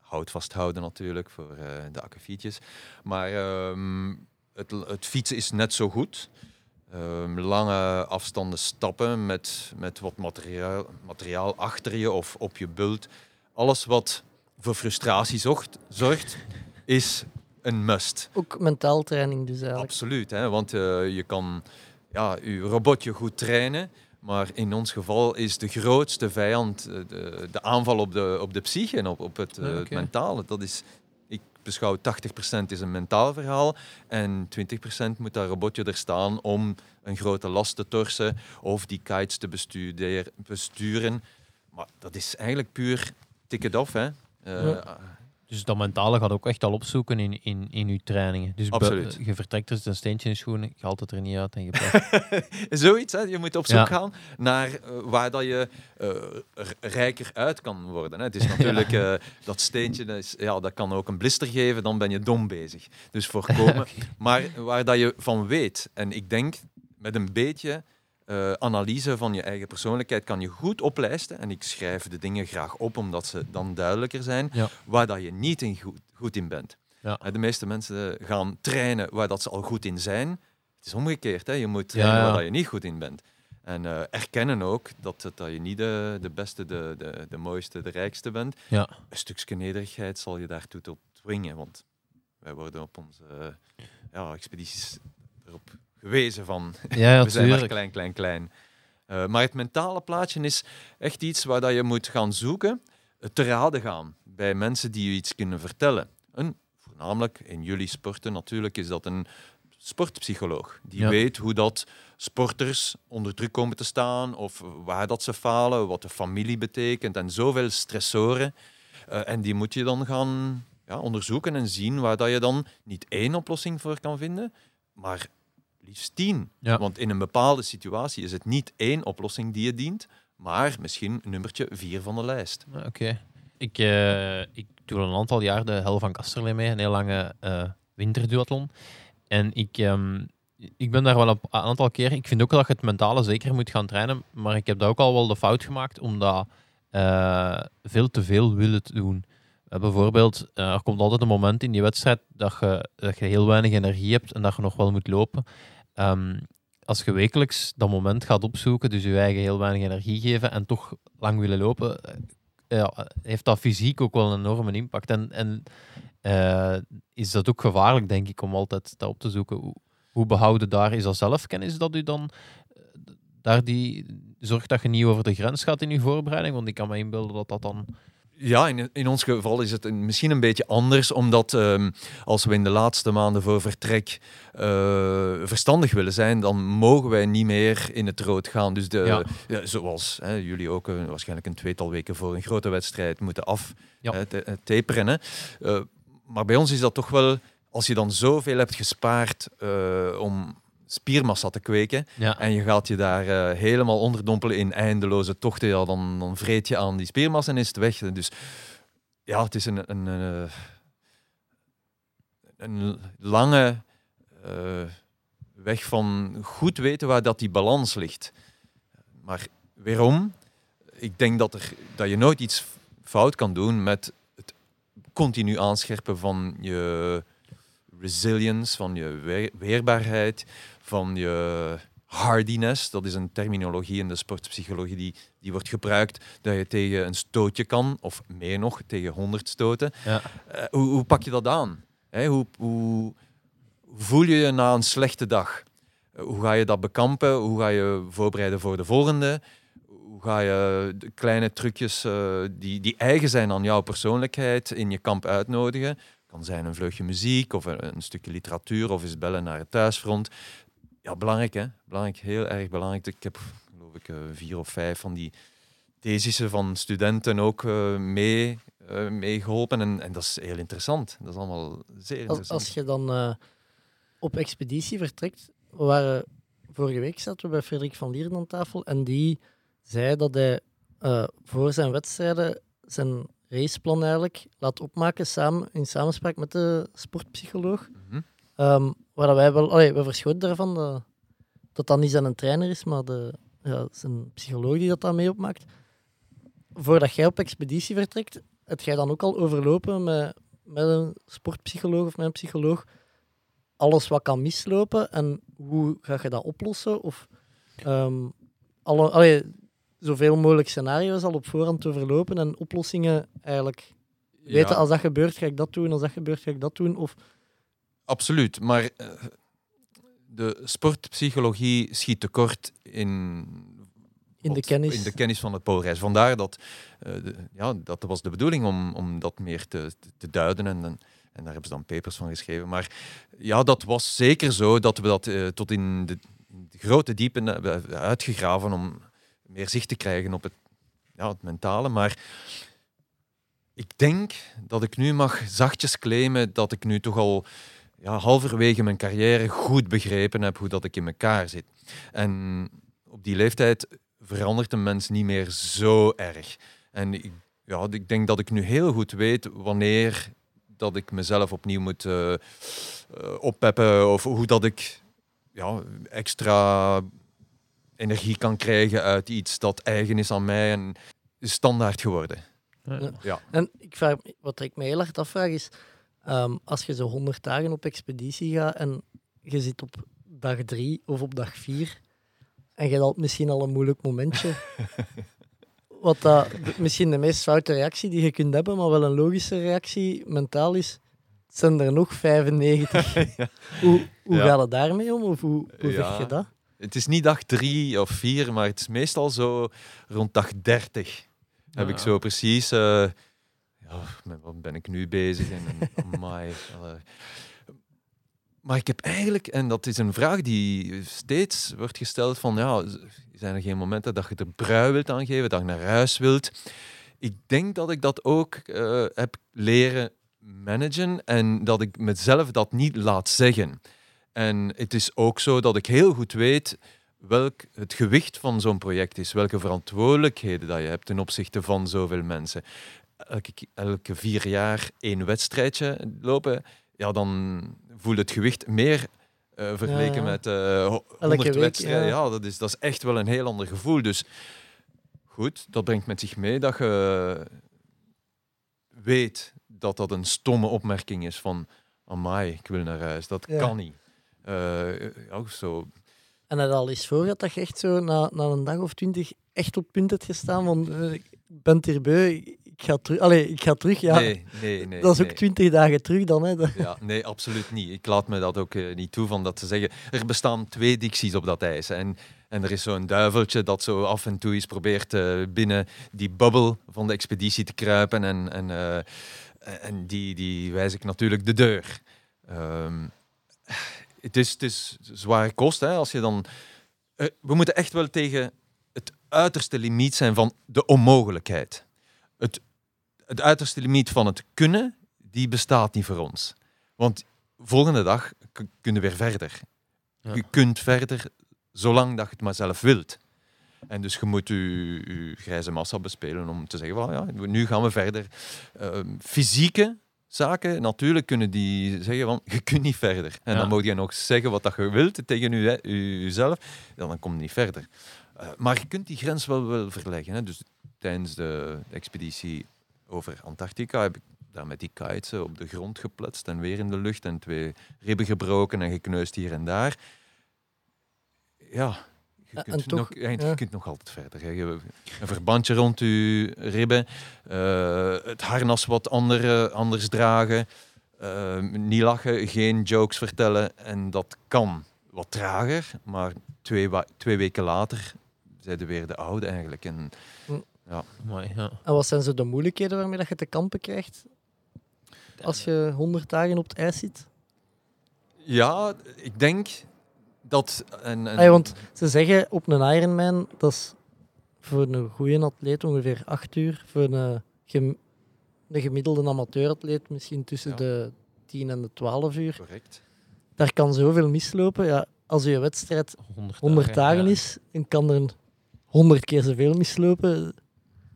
Hout vasthouden natuurlijk voor de akkefietjes. Maar ehm, het, het fietsen is net zo goed. Ehm, lange afstanden stappen met, met wat materiaal, materiaal achter je of op je bult. Alles wat voor frustratie zorgt, zorgt is een must. Ook mentaal training dus eigenlijk. Absoluut, hè? want eh, je kan ja, je robotje goed trainen, maar in ons geval is de grootste vijand eh, de, de aanval op de, op de psyche en op, op het, eh, Ja, het mentale. Dat is, beschouw 80% is een mentaal verhaal en 20% moet dat robotje er staan om een grote last te torsen of die kites te besturen. Maar dat is eigenlijk puur tik it off. Hè? Eh. Dus dat mentale gaat ook echt al opzoeken in, in, in je trainingen. Dus Absoluut. je vertrekt er een steentje in je schoenen, je haalt het er niet uit en je. Zoiets, hè? je moet op zoek Ja. gaan naar eh, waar dat je r- rijker uit kan worden. Hè. Het is natuurlijk eh, dat steentje, dat, is, ja, dat kan ook een blister geven, dan ben je dom bezig. Dus voorkomen. Maar waar dat je van weet, en ik denk met een beetje eh, analyse van je eigen persoonlijkheid kan je goed oplijsten, en ik schrijf de dingen graag op omdat ze dan duidelijker zijn, Ja. waar dat je niet in goed, goed in bent. Ja. Eh, De meeste mensen gaan trainen waar dat ze al goed in zijn. Het is omgekeerd, hè? je moet trainen Ja, waar dat je niet goed in bent. En eh, erkennen ook dat, dat je niet de, de beste, de, de, de mooiste, de rijkste bent. Ja. Een stukje nederigheid zal je daartoe tot dwingen, want wij worden op onze ja, expedities erop gewezen van Ja, we zijn maar klein, klein, klein. Eh, maar het mentale plaatje is echt iets waar dat je moet gaan zoeken, eh, te raden gaan bij mensen die je iets kunnen vertellen. Een, voornamelijk in jullie sporten natuurlijk is dat een sportpsycholoog. Die Ja. weet hoe dat sporters onder druk komen te staan of waar dat ze falen, wat de familie betekent en zoveel stressoren. Eh, en die moet je dan gaan ja, onderzoeken en zien waar dat je dan niet één oplossing voor kan vinden, maar liefst tien. Ja. Want in een bepaalde situatie is het niet één oplossing die je dient, maar misschien nummertje vier van de lijst. Ja, Oké. Ik, eh, ik doe al een aantal jaar de Hel van Kasterlee mee, een heel lange eh winterduathlon. En ik, ehm, ik ben daar wel een een aantal keer. Ik vind ook dat je het mentale zeker moet gaan trainen, maar ik heb daar ook al wel de fout gemaakt om dat eh, veel te veel willen te doen. Bijvoorbeeld, er komt altijd een moment in die wedstrijd dat je, dat je heel weinig energie hebt en dat je nog wel moet lopen. Ehm, als je wekelijks dat moment gaat opzoeken, dus je eigen heel weinig energie geven en toch lang willen lopen, eh, heeft dat fysiek ook wel een enorme impact. En, en eh, is dat ook gevaarlijk, denk ik, om altijd dat op te zoeken. Hoe, hoe behouden daar? Is dat zelfkennis dat u dan eh, daar die zorgt dat je niet over de grens gaat in je voorbereiding? Want ik kan me inbeelden dat dat dan... Ja, in, in ons geval is het een- misschien een beetje anders, omdat ehm, als we in de laatste maanden voor vertrek eh, verstandig willen zijn, dan mogen wij niet meer in het rood gaan. Dus de, Ja. zoals hè, jullie ook eh, waarschijnlijk een tweetal weken voor een grote wedstrijd moeten af Ja. hè, te- eh, taperen. Hè. Maar bij ons is dat toch wel, als je dan zoveel hebt gespaard om spiermassa te kweken, Ja, en je gaat je daar eh, helemaal onderdompelen in eindeloze tochten, ja, dan, dan vreet je aan die spiermassa en is het weg. Dus ja, het is een, een, eh, een lange eh, weg van goed weten waar dat die balans ligt. Maar weerom? Ik denk dat, er, dat je nooit iets fout kan doen met het continu aanscherpen van je resilience, van je we- weerbaarheid, van je hardiness. Dat is een terminologie in de sportpsychologie die, die wordt gebruikt dat je tegen een stootje kan, of meer nog, tegen 100 stoten. ja. Eh, hoe, hoe pak je dat aan? Hoe, hoe voel je je na een slechte dag? Eh, hoe ga je dat bekampen? Hoe ga je voorbereiden voor de volgende? Hoe ga je de kleine trucjes eh, die, die eigen zijn aan jouw persoonlijkheid in je kamp uitnodigen? kan zijn een vleugje muziek of een, een stukje literatuur of eens bellen naar het thuisfront. Ja, belangrijk hè? Belangrijk, heel erg belangrijk. Ik heb geloof ik eh, vier of vijf van die thesissen van studenten ook eh, mee, eh, meegeholpen. En, en dat is heel interessant. Dat is allemaal zeer interessant. als je dan op expeditie vertrekt, we waren, vorige week zaten we bij Frederik van Lieren aan tafel en die zei dat hij voor zijn wedstrijden zijn raceplan eigenlijk laat opmaken samen, in samenspraak met de sportpsycholoog. Mhm. Ehm, waar wij wel, allee, we verschoten daarvan dat, dat dat niet zijn trainer is, maar de, ja, zijn psycholoog die dat dan mee opmaakt. Voordat jij op expeditie vertrekt, heb jij dan ook al overlopen met, met een sportpsycholoog of met een psycholoog alles wat kan mislopen en hoe ga je dat oplossen? Of ehm, alle, allee, zoveel mogelijk scenario's al op voorhand overlopen en oplossingen eigenlijk weten Ja. als dat gebeurt ga ik dat doen, als dat gebeurt ga ik dat doen. Of Absoluut, maar eh, de sportpsychologie schiet tekort in, In de kennis. in de kennis van het poolreis. Vandaar dat, eh, de, ja, dat was de bedoeling om, om dat meer te, te duiden en, en, daar hebben ze dan papers van geschreven. Maar ja, dat was zeker zo dat we dat eh, tot in de, de grote diepen hebben uitgegraven om meer zicht te krijgen op het, ja, het mentale. Maar ik denk dat ik nu mag zachtjes claimen dat ik nu toch al ja, halverwege mijn carrière goed begrepen heb hoe dat ik in elkaar zit. En op die leeftijd verandert een mens niet meer zo erg. En ik, ja, ik denk dat ik nu heel goed weet wanneer dat ik mezelf opnieuw moet eh, eh, oppeppen of hoe dat ik ja, extra energie kan krijgen uit iets dat eigen is aan mij en is standaard geworden. Ja. Ja. En ik vraag, wat ik me heel hard afvraag is, ehm, als je zo 100 dagen op expeditie gaat en je zit op dag drie of op dag vier en je had misschien al een moeilijk momentje, wat dat misschien de meest foute reactie die je kunt hebben, maar wel een logische reactie mentaal is, het zijn er nog 95. Hoe, hoe Ja. gaat het daarmee om? Of hoe, hoe Ja. je dat? Het is niet dag drie of vier, maar het is meestal zo rond dag dertig. Heb ik zo precies... eh, ja, met wat ben ik nu bezig? En, en amai, maar ik heb eigenlijk, en dat is een vraag die steeds wordt gesteld van, ja, zijn er geen momenten dat je er brui wilt aan geven, dat je naar huis wilt? Ik denk dat ik dat ook eh, heb leren managen en dat ik mezelf dat niet laat zeggen. En het is ook zo dat ik heel goed weet welk het gewicht van zo'n project is, welke verantwoordelijkheden dat je hebt ten opzichte van zoveel mensen. Elke, elke vier jaar één wedstrijdje lopen, ja, dan voelt het gewicht meer eh, vergeleken Ja, ja. met eh, ho- 100 week, wedstrijden. ja. Ja, dat, is, dat is echt wel een heel ander gevoel. Dus goed, dat brengt met zich mee dat je weet dat dat een stomme opmerking is van amai, ik wil naar huis. Dat kan niet. Eh, ja, zo. En het al eens voor dat je echt zo na, na een dag of twintig echt op punt hebt gestaan van eh, ik ben het hier beu, ik ga terug. Allee, ik ga terug, ja. Nee, nee, nee. dat is ook nee. twintig dagen terug dan. Hè. Ja, nee, absoluut niet. Ik laat me dat ook eh, niet toe van dat te zeggen. Er bestaan twee dicties op dat ijs. En, en er is zo'n duiveltje dat zo af en toe eens probeert eh, binnen die bubbel van de expeditie te kruipen. En, en, eh, en die, die wijs ik natuurlijk de deur. Ehm, het, is, het is zware kost, hè, als je dan... we moeten echt wel tegen het uiterste limiet zijn van de onmogelijkheid. Het, het uiterste limiet van het kunnen, die bestaat niet voor ons. Want volgende dag kunnen we weer verder. Ja. Je kunt verder zolang dat je het maar zelf wilt. En dus je moet je, je grijze massa bespelen om te zeggen, well, ja, nu gaan we verder. Ehm, fysieke zaken, natuurlijk kunnen die zeggen, van, je kunt niet verder. En Ja. dan moet je nog zeggen wat dat je wilt tegen je, jezelf, dan kom je niet verder. Eh, maar je kunt die grens wel, wel verleggen. Hè. Dus tijdens de, expeditie over Antarctica heb ik daar met die kites eh, op de grond gepletst en weer in de lucht en twee ribben gebroken en gekneusd hier en daar. Ja, je Ja, kunt, toch, nog, ja, je ja. kunt nog altijd verder. Je- Een verbandje rond je ribben, eh, het harnas wat andere, anders dragen, eh, niet lachen, geen jokes vertellen. En dat kan wat trager, maar twee, twee weken later zijn we weer de oude eigenlijk. En Mooi, ja. En wat zijn zo de moeilijkheden waarmee dat je te kampen krijgt als je 100 dagen op het ijs zit? ja, ik denk dat... En, en, ja, want ze zeggen op een Ironman, dat is voor een goede atleet ongeveer acht uur. Voor een, gem- een gemiddelde amateuratleet misschien tussen Ja. de 10 en de 12 uur. Correct. Daar kan zoveel mislopen. Ja, als je wedstrijd 100 100 dagen ja. is, dan kan er 100 keer zoveel mislopen,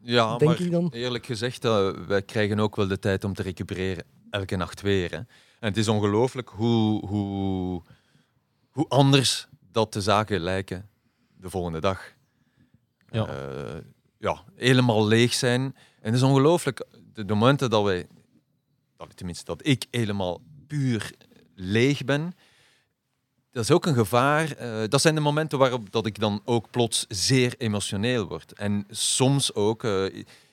Ja, denk maar ik dan. eerlijk gezegd, eh, wij krijgen ook wel de tijd om te recupereren. Elke nacht weer. Hè. En het is ongelooflijk hoe, hoe, hoe anders dat de zaken lijken de volgende dag. Ja. Eh, ja, helemaal leeg zijn. En het is ongelooflijk, de, de momenten dat wij, dat, tenminste dat ik helemaal puur leeg ben, dat is ook een gevaar. Eh, dat zijn de momenten waarop dat ik dan ook plots zeer emotioneel word. En soms ook eh,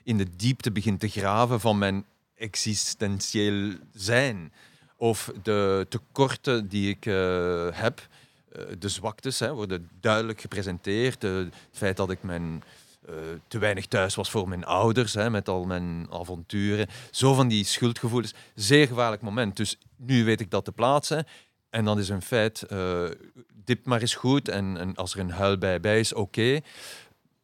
in de diepte begin te graven van mijn existentieel zijn. Of de tekorten die ik eh, heb, de zwaktes, hè, worden duidelijk gepresenteerd. Het feit dat ik mijn, te weinig thuis was voor mijn ouders, hè, met al mijn avonturen. Zo van die schuldgevoelens. Zeer gevaarlijk moment. Dus nu weet ik dat te plaatsen. En dan is een feit, eh dip maar eens goed. En, en als er een huil bij, bij is, oké.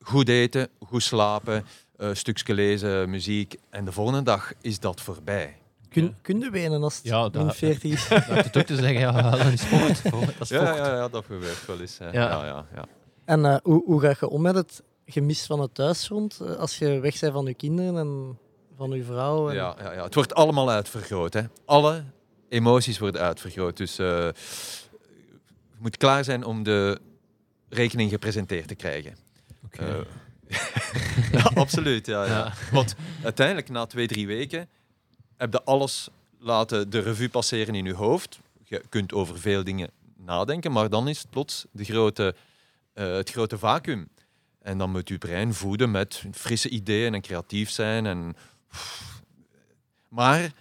Goed eten, goed slapen, eh stukje lezen, muziek. En de volgende dag is dat voorbij. Kun, kun je wenen als het Ja, min dat- 40 is? Dat is het ook te zeggen, ja, een sport. voor- Dat is Ja, vocht. ja, ja, dat gebeurt wel eens. hè. Ja. Ja. Ja, ja, En eh, hoe, hoe ga je om met het gemis van het thuisfront als je weg bent van je kinderen en van je vrouw? En... Ja, ja, ja. Het wordt allemaal uitvergroot. Hè. Alle emoties worden uitvergroot. Dus eh, je moet klaar zijn om de rekening gepresenteerd te krijgen. Oké. Eh, ja, absoluut. Ja, ja. Ja. Want uiteindelijk, na twee, drie weken, heb je alles laten de revue passeren in je hoofd. Je kunt over veel dingen nadenken, maar dan is het plots de grote, eh, het grote vacuüm. En dan moet je brein voeden met frisse ideeën en creatief zijn. En... Maar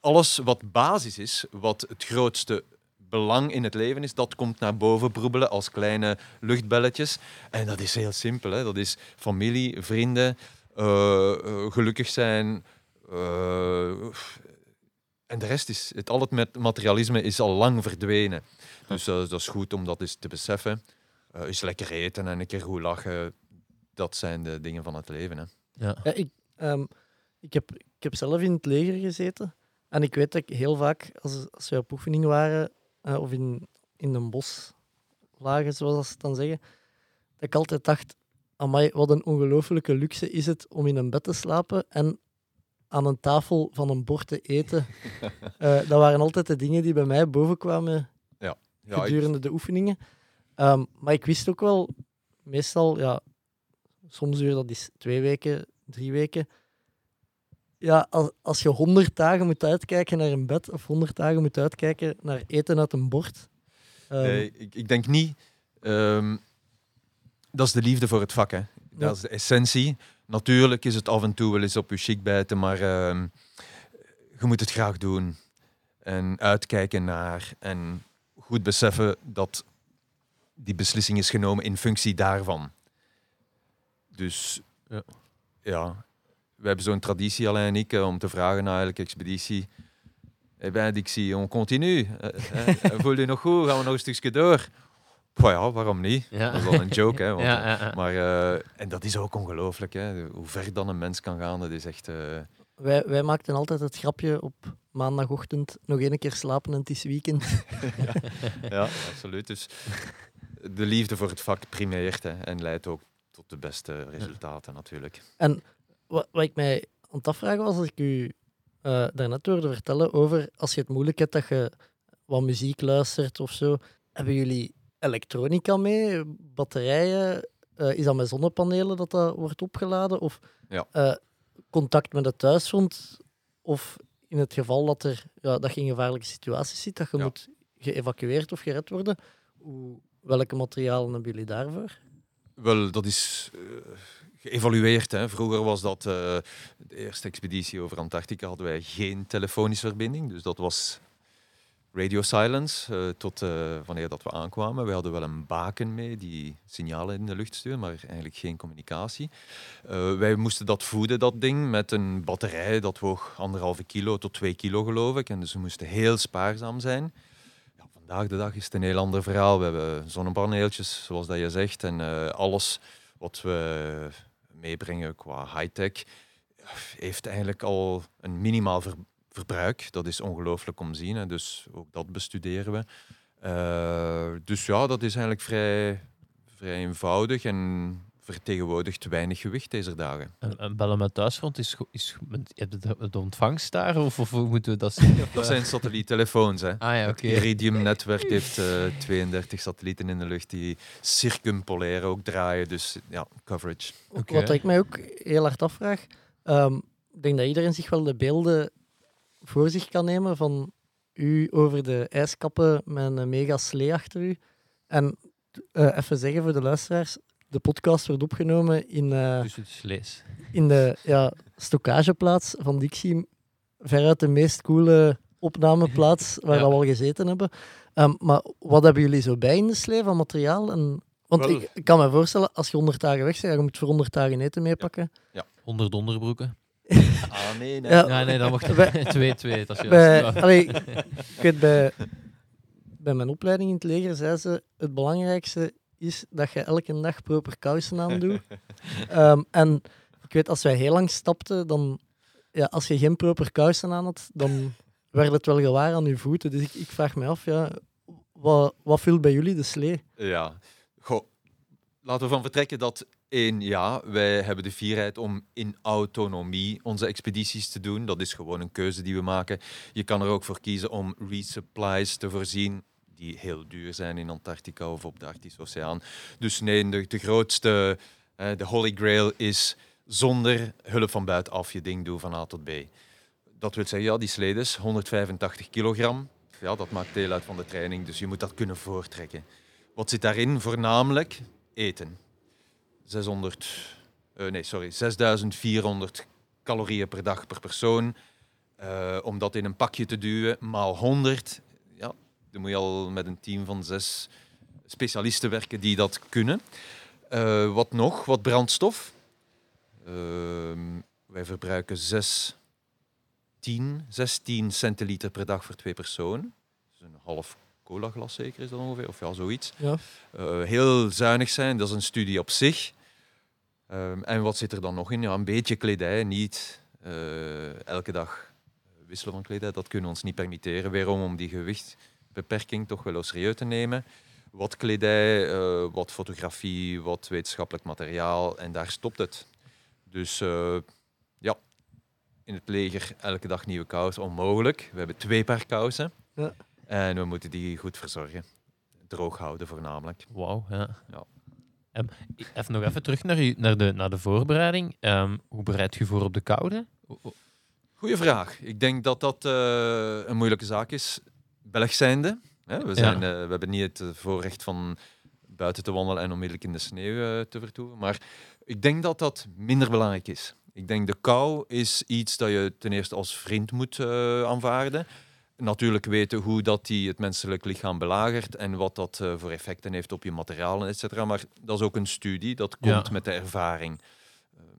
alles wat basis is, wat het grootste belang in het leven is, dat komt naar boven broebelen als kleine luchtbelletjes. En dat is heel simpel. Hè? Dat is familie, vrienden, eh, eh, gelukkig zijn. eh, en de rest is, het, al het met materialisme is al lang verdwenen. Dus dat is goed om dat eens te beseffen. Eh eens lekker eten en een keer goed lachen. Dat zijn de dingen van het leven. Hè. Ja. Ja, ik, ehm, ik, heb, ik heb zelf in het leger gezeten. En ik weet dat ik heel vaak, als, als we op oefening waren, eh, of in, in een bos lagen, zoals ze het dan zeggen, dat ik altijd dacht, amai, wat een ongelofelijke luxe is het om in een bed te slapen en aan een tafel van een bord te eten. Eh, dat waren altijd de dingen die bij mij bovenkwamen Ja, ik- gedurende de oefeningen. Ehm, maar ik wist ook wel, meestal, ja, soms duurde dat is twee weken, drie weken. Ja, als, als je honderd dagen moet uitkijken naar een bed of honderd dagen moet uitkijken naar eten uit een bord. ehm, Nee, ik, ik denk niet. ehm, dat is de liefde voor het vak. Hè. Dat Ja. is de essentie. Natuurlijk is het af en toe wel eens op je chic bijten, maar ehm, je moet het graag doen. En uitkijken naar. En goed beseffen dat die beslissing is genomen in functie daarvan. Dus Ja. ja, we hebben zo'n traditie, Alain en ik, eh, om te vragen na elke expeditie. Eh ben, Dixie, on continu. Eh, voel je nog goed? Gaan we nog een stukje door? Ja, waarom niet? Ja. Dat is wel een joke, hè. want, Ja, ja, ja. Maar, eh, en dat is ook ongelooflijk, hè. Hoe ver dan een mens kan gaan, dat is echt... eh, wij, wij maakten altijd het grapje op maandagochtend nog één keer slapen en het is weekend. ja, absoluut. Dus de liefde voor het vak primeert hè, en leidt ook tot de beste resultaten natuurlijk. Wat, wat ik mij aan het afvragen was, als ik u eh daarnet hoorde vertellen over als je het moeilijk hebt dat je wat muziek luistert of zo. Hebben jullie elektronica mee? Batterijen? Eh, is dat met zonnepanelen dat dat wordt opgeladen? Of Ja. eh, contact met het thuisfront? Of in het geval dat, er, ja, dat je in gevaarlijke situaties zit, dat je Ja. moet geëvacueerd of gered worden? Hoe, welke materialen hebben jullie daarvoor? Wel, dat is geëvalueerd. Hè. Vroeger was dat eh, de eerste expeditie over Antarctica hadden wij geen telefonische verbinding. Dus dat was radio silence eh, tot eh, wanneer dat we aankwamen. We hadden wel een baken mee die signalen in de lucht stuurde, maar eigenlijk geen communicatie. Wij moesten dat voeden, dat ding, met een batterij dat woog anderhalve kilo tot twee kilo, geloof ik. En dus we moesten heel spaarzaam zijn. Vandaag de dag is het een heel ander verhaal. We hebben zonnepaneeltjes, zoals dat je zegt, en alles wat we meebrengen qua high-tech, heeft eigenlijk al een minimaal ver- verbruik. Dat is ongelooflijk om te zien. Hè. Dus ook dat bestuderen we. Eh, dus ja, dat is eigenlijk vrij, vrij eenvoudig en vertegenwoordigt weinig gewicht deze dagen. En, en bellen met thuisfront is, is heb je de, de ontvangst daar of, of hoe moeten we dat zien? Of, Dat eh? zijn satelliettelefoons. Hè. Ah ja, Het. Iridium-netwerk heeft eh, 32 satellieten in de lucht die circumpolair ook draaien. Dus ja, coverage. Wat ik mij ook heel hard afvraag, ehm, ik denk dat iedereen zich wel de beelden voor zich kan nemen van u over de ijskappen met een mega slee achter u. En eh, even zeggen voor de luisteraars, de podcast wordt opgenomen in, eh, Dus het in de ja, stockageplaats van Dixie. Veruit de meest coole opnameplaats waar Ja. dat we al gezeten hebben. Ehm, maar wat hebben jullie zo bij in de slee van materiaal? En, want Wel- ik, ik kan me voorstellen, als je 100 dagen weg bent, je moet voor 100 dagen eten meepakken. Onder donderbroeken. Ah, nee, nee. Ja. Ja, nee, dan mag Bij- het 2-2. Dat is Bij, juist. Ja. allee, ik weet bij, bij mijn opleiding in het leger zei ze: het belangrijkste is dat je elke dag proper kousen aandoet. Ehm, en ik weet, als wij heel lang stapten, dan, ja, als je geen proper kousen aan had, dan werd het wel gewaar aan je voeten. Dus ik, ik vraag me af, ja, wat, wat vult bij jullie de slee? Ja, Goh, laten we van vertrekken dat één, ja, wij hebben de vierheid om in autonomie onze expedities te doen. Dat is gewoon een keuze die we maken. Je kan er ook voor kiezen om resupplies te voorzien, die heel duur zijn in Antarctica of op de Arctische Oceaan. Dus nee, de, grootste, eh, de holy grail is zonder hulp van buitenaf je ding doen van A tot B. Dat wil zeggen, ja, die sledes, 185 kilogram. Ja, dat maakt deel uit van de training, dus je moet dat kunnen voortrekken. Wat zit daarin? Voornamelijk eten. 600, eh, nee, sorry, 6400 calorieën per dag per persoon. Eh, om dat in een pakje te duwen, maal 100. Dan moet je al met een team van zes specialisten werken die dat kunnen. Eh, wat nog? Wat brandstof? Ehm, wij verbruiken 6, 10, 16 centiliter per dag voor twee personen. Dus een half cola glas zeker is dat ongeveer, of ja, zoiets. Ja. Eh, heel zuinig zijn, dat is een studie op zich. Ehm, en wat zit er dan nog in? Ja, een beetje kledij, niet eh, elke dag wisselen van kledij. Dat kunnen we ons niet permitteren. Weerom om die gewichtbeperking toch wel serieus te nemen. Wat kledij, eh, wat fotografie, wat wetenschappelijk materiaal en daar stopt het. Dus eh, ja, in het leger elke dag nieuwe kousen, onmogelijk. We hebben twee paar kousen Ja. en we moeten die goed verzorgen. Droog houden voornamelijk. Wauw, ja. Ja. Ehm, even nog even terug naar, u, naar, de, naar de voorbereiding. Ehm, hoe bereid je voor op de koude? Goeie vraag. Ik denk dat dat eh, een moeilijke zaak is. Belg zijnde. Hè? We, zijn, eh, we hebben niet het eh, voorrecht van buiten te wandelen en onmiddellijk in de sneeuw eh, te vertoeven. Maar ik denk dat dat minder belangrijk is. Ik denk de kou is iets dat je ten eerste als vriend moet aanvaarden. Natuurlijk weten hoe dat die het menselijk lichaam belagert en wat dat voor effecten heeft op je materialen, et cetera. Maar dat is ook een studie, dat komt Ja. met de ervaring.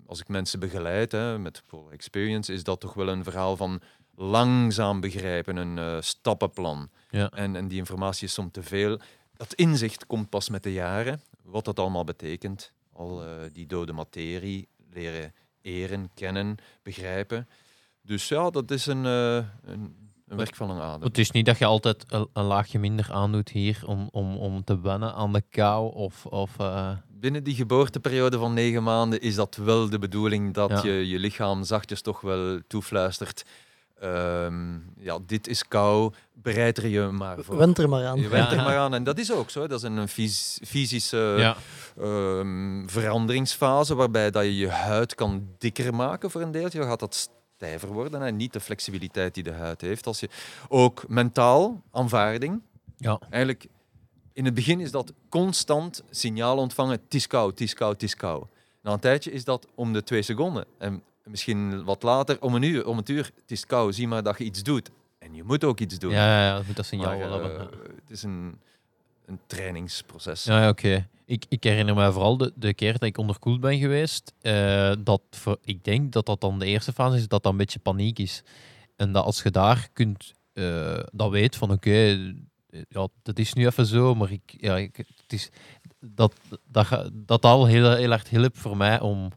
Als ik mensen begeleid hè, met Polar Experience, is dat toch wel een verhaal van langzaam begrijpen, een eh, stappenplan. Ja. En, en die informatie is soms te veel. Dat inzicht komt pas met de jaren, wat dat allemaal betekent. Al eh, die dode materie leren eren, kennen, begrijpen. Dus ja, dat is een, eh, een, een werk van een adem. Het is niet dat je altijd een, een laagje minder aandoet hier om, om, om te wennen aan de kou. Of, of, Binnen die geboorteperiode van negen maanden is dat wel de bedoeling dat Ja. je je lichaam zachtjes toch wel toefluistert. Ehm, ja, dit is kou, bereid er je maar voor. Wend er maar aan. Je went er maar aan. En dat is ook zo. Dat is een fys- fysische ja. ehm, veranderingsfase waarbij dat je je huid kan dikker maken voor een deeltje. Dan gaat dat stijver worden en niet de flexibiliteit die de huid heeft. Als je ook mentaal aanvaarding. Ja. Eigenlijk in het begin is dat constant signaal ontvangen. Het is koud, het is koud, het is koud. Na een tijdje is dat om de twee seconden. En misschien wat later om een uur. Om het uur, het is koud, zie maar dat je iets doet. En je moet ook iets doen. Ja, ja, dat moet dat signaal eh, hebben. ja. het is een, een trainingsproces. Ja, oké. Ik, ik herinner me vooral de, de keer dat ik onderkoeld ben geweest. eh, dat voor, ik denk dat dat dan de eerste fase is, dat dat een beetje paniek is. En dat als je daar kunt, eh, dat weet van oké, ja, dat is nu even zo, maar ik, ja, ik, het is, dat, dat, dat al heel, heel erg hielp voor mij om,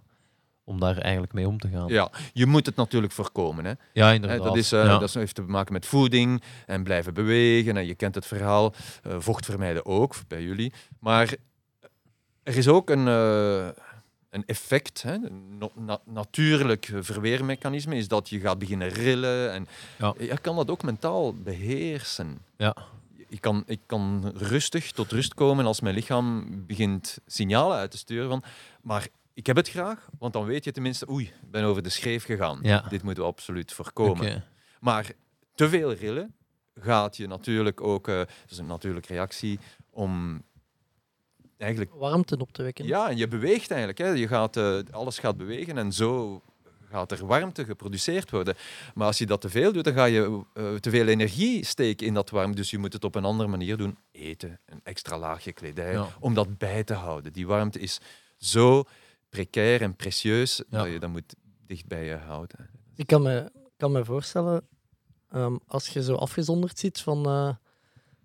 om daar eigenlijk mee om te gaan. Ja, je moet het natuurlijk voorkomen. Hè. Ja, inderdaad. dat, is, ja. dat heeft te maken met voeding en blijven bewegen. En je kent het verhaal. Eh, vocht vermijden ook, bij jullie. Maar er is ook een, eh, een effect, hè, na- natuurlijk verweermechanisme, is dat je gaat beginnen rillen. En Ja. Je kan dat ook mentaal beheersen. Ja. Ik kan, ik kan rustig tot rust komen als mijn lichaam begint signalen uit te sturen van... Maar ik heb het graag, want dan weet je tenminste... Oei, ik ben over de schreef gegaan. Ja. Dit moeten we absoluut voorkomen. Maar te veel rillen gaat je natuurlijk ook, eh dat is een natuurlijke reactie, om eigenlijk, Warmte op te wekken. ja, en je beweegt eigenlijk. Hè. Je gaat, eh, alles gaat bewegen en zo gaat er warmte geproduceerd worden. Maar als je dat te veel doet, dan ga je eh, te veel energie steken in dat warmte. Dus je moet het op een andere manier doen. Eten, een extra laagje kledij, Ja. om dat bij te houden. Die warmte is zo precair en precieus Ja. dat je dat moet dicht bij je houden. Ik kan me, kan me voorstellen, ehm, als je zo afgezonderd zit van, eh,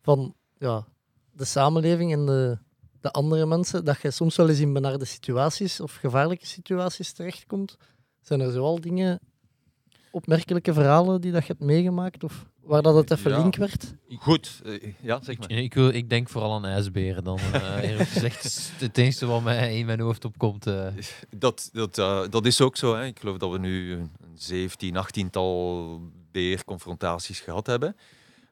van ja, de samenleving en de, de andere mensen, dat je soms wel eens in benarde situaties of gevaarlijke situaties terechtkomt. Zijn er zoal dingen, opmerkelijke verhalen die dat je hebt meegemaakt? Of waar dat het even Ja. link werd? Goed, eh, ja, zeg maar. Ik, ik, wil, ik denk vooral aan ijsberen dan. eh eerlijk gezegd, Het is het enige wat mij in mijn hoofd opkomt. eh. Dat, dat, eh, dat is ook zo. Hè. Ik geloof dat we nu een 17, 18-tal beerconfrontaties gehad hebben.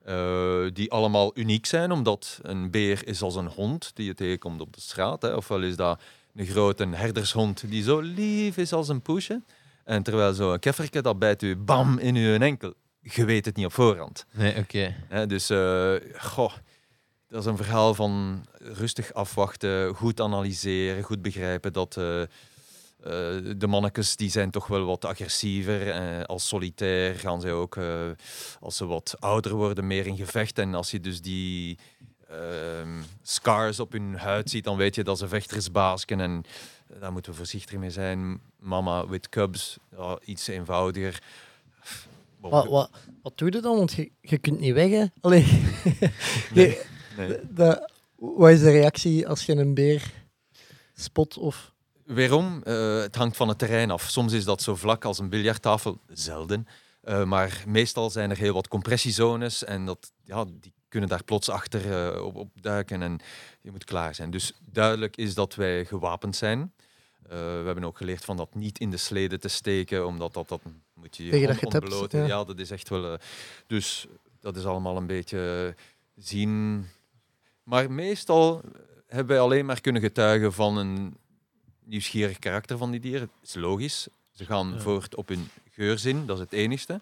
eh, die allemaal uniek zijn, omdat een beer is als een hond die je tegenkomt op de straat. Hè. Ofwel is dat een grote herdershond die zo lief is als een poesje. En terwijl zo'n kefferke, dat bijt u bam in uw enkel. Je weet het niet op voorhand. Nee, oké. Dus, eh, goh, dat is een verhaal van rustig afwachten, goed analyseren, goed begrijpen dat eh, eh, de mannetjes die zijn toch wel wat agressiever. Eh, als solitair gaan zij ook, als ze wat ouder worden, meer in gevecht. En als je dus die ehm, scars op hun huid ziet, dan weet je dat ze vechtersbaasken. En daar moeten we voorzichtig mee zijn. Mama with cubs, iets eenvoudiger. Wat, wat, wat doe je dan? Want je, je kunt niet weg, hè? Allee. Nee, dat- wat is de reactie als je een beer spot? Of... Weerom? Eh, het hangt van het terrein af. Soms is dat zo vlak als een biljarttafel, zelden. Eh, maar meestal zijn er heel wat compressiezones en dat, ja, die kunnen daar plots achter eh, op, op duiken en je moet klaar zijn. Dus duidelijk is dat wij gewapend zijn. We hebben ook geleerd van dat niet in de sleden te steken, omdat dat, dat moet je je Tegen dat on- je het hebt, ontbloten. ja. Ja, dat is echt wel... eh, dus dat is allemaal een beetje zien. Maar meestal hebben wij alleen maar kunnen getuigen van een nieuwsgierig karakter van die dieren. Het is logisch. Ze gaan Ja. voort op hun geurzin, dat is het enigste.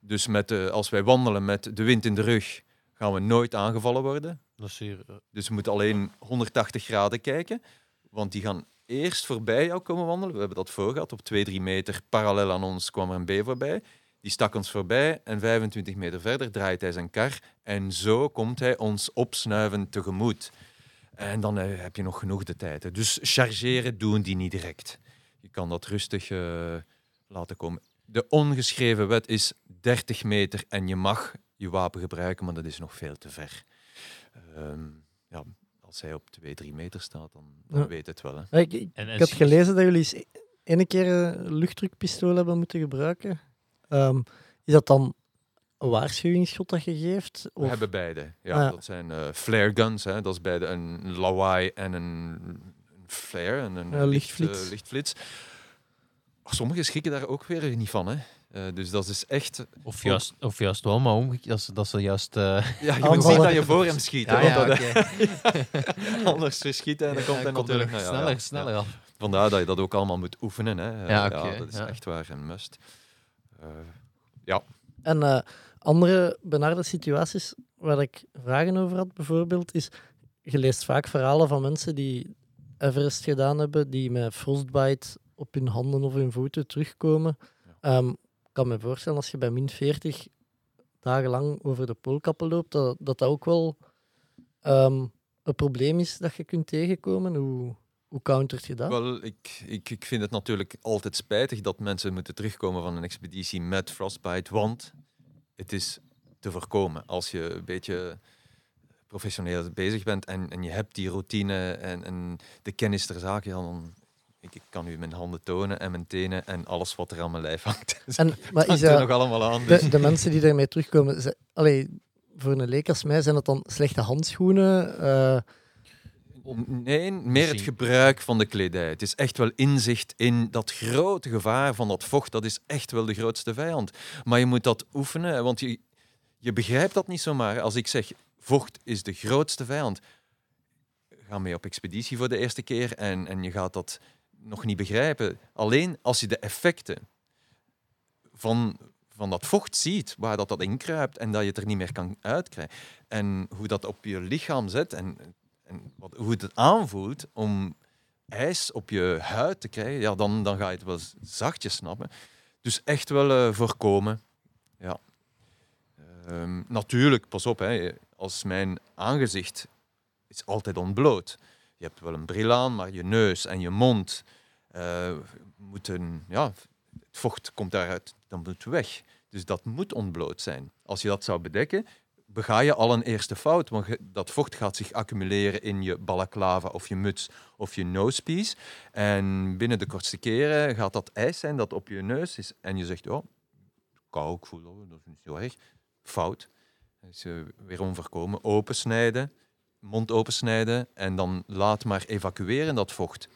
Dus met, de- als wij wandelen met de wind in de rug, gaan we nooit aangevallen worden. Dat is hier, eh, Dus we moeten alleen 180 graden kijken, want die gaan eerst voorbij jou komen wandelen. We hebben dat voor gehad. Op 2, 3 meter parallel aan ons kwam er een beer voorbij. Die stak ons voorbij en 25 meter verder draait hij zijn kar. En zo komt hij ons opsnuivend tegemoet. En dan eh, heb je nog genoeg de tijd. hè. Dus chargeren doen die niet direct. Je kan dat rustig eh, laten komen. De ongeschreven wet is 30 meter en je mag je wapen gebruiken, maar dat is nog veel te ver. Ehm, ja, als hij op 2, 3 meter staat, dan, dan Ja. weet het wel. Hè. Ja, Ik, ik, En, en ik had gelezen dat jullie eens ene keer een luchtdrukpistool hebben moeten gebruiken. Ehm, is dat dan een waarschuwingsschot dat je geeft? We Of... hebben beide. Ja, Ah, ja. Dat zijn eh, flare guns. Hè. Dat is beide een lawaai en een, een flare, en een Ja, licht- lichtflits. eh, lichtflits. Sommigen schrikken daar ook weer niet van. Hè. Eh, dus dat is echt... Of juist, of juist wel, maar omgekeerd. Dat ze, dat ze juist... eh, Ja, je moet Aanvallen. zien dat je voor hem schiet. hè, ja, ja, want dat- oké. Anders verschieten en dan komt Ja, hij natuurlijk... ja, sneller, ja. sneller af. Vandaar dat je dat ook allemaal moet oefenen. Hè. Eh, Ja, oké, dat is ja. echt waar een must. Eh, En eh, andere benarde situaties waar ik vragen over had, bijvoorbeeld, is... Je leest vaak verhalen van mensen die Everest gedaan hebben, die met frostbite op hun handen of hun voeten terugkomen. Ehm, kan me voorstellen, als je bij min 40 dagenlang over de poolkappen loopt, dat dat, ook wel ehm, een probleem is dat je kunt tegenkomen. Hoe, hoe countert je dat? Wel, ik, ik, ik vind het natuurlijk altijd spijtig dat mensen moeten terugkomen van een expeditie met frostbite, want het is te voorkomen. Als je een beetje professioneel bezig bent en, en je hebt die routine en, en de kennis ter zake, dan ik, ik kan u mijn handen tonen en mijn tenen en alles wat er aan mijn lijf hangt. En, maar hangt is er dat, nog allemaal aan. Dus. de, de mensen die daarmee terugkomen, ze, allee, voor een leek als mij zijn dat dan slechte handschoenen? eh, Nee, meer het gebruik van de kledij. Het is echt wel inzicht in dat grote gevaar van dat vocht. Dat is echt wel de grootste vijand. Maar je moet dat oefenen, want je, je begrijpt dat niet zomaar. Als ik zeg, vocht is de grootste vijand. Ga mee op expeditie voor de eerste keer en, en je gaat dat nog niet begrijpen. Alleen als je de effecten van, van dat vocht ziet, waar dat, dat inkruipt en dat je het er niet meer kan uitkrijgen. En hoe dat op je lichaam zet en, en wat, hoe het aanvoelt om ijs op je huid te krijgen, ja, dan, dan ga je het wel zachtjes snappen. Dus echt wel eh, voorkomen. Ja. Ehm, natuurlijk, pas op, hè, als mijn aangezicht is altijd ontbloot. Je hebt wel een bril aan, maar je neus en je mond moeten, ja, het vocht komt daaruit, dan moet het weg. Dus dat moet ontbloot zijn. Als je dat zou bedekken, bega je al een eerste fout, want dat vocht gaat zich accumuleren in je balaclava of je muts of je nosepiece. En binnen de kortste keren gaat dat ijs zijn dat op je neus is. En je zegt, oh, kou, ik voel dat, is niet zo erg. Fout. Dus eh, weer onvoorkomen. Opensnijden, mond opensnijden en dan laat maar evacueren dat vocht.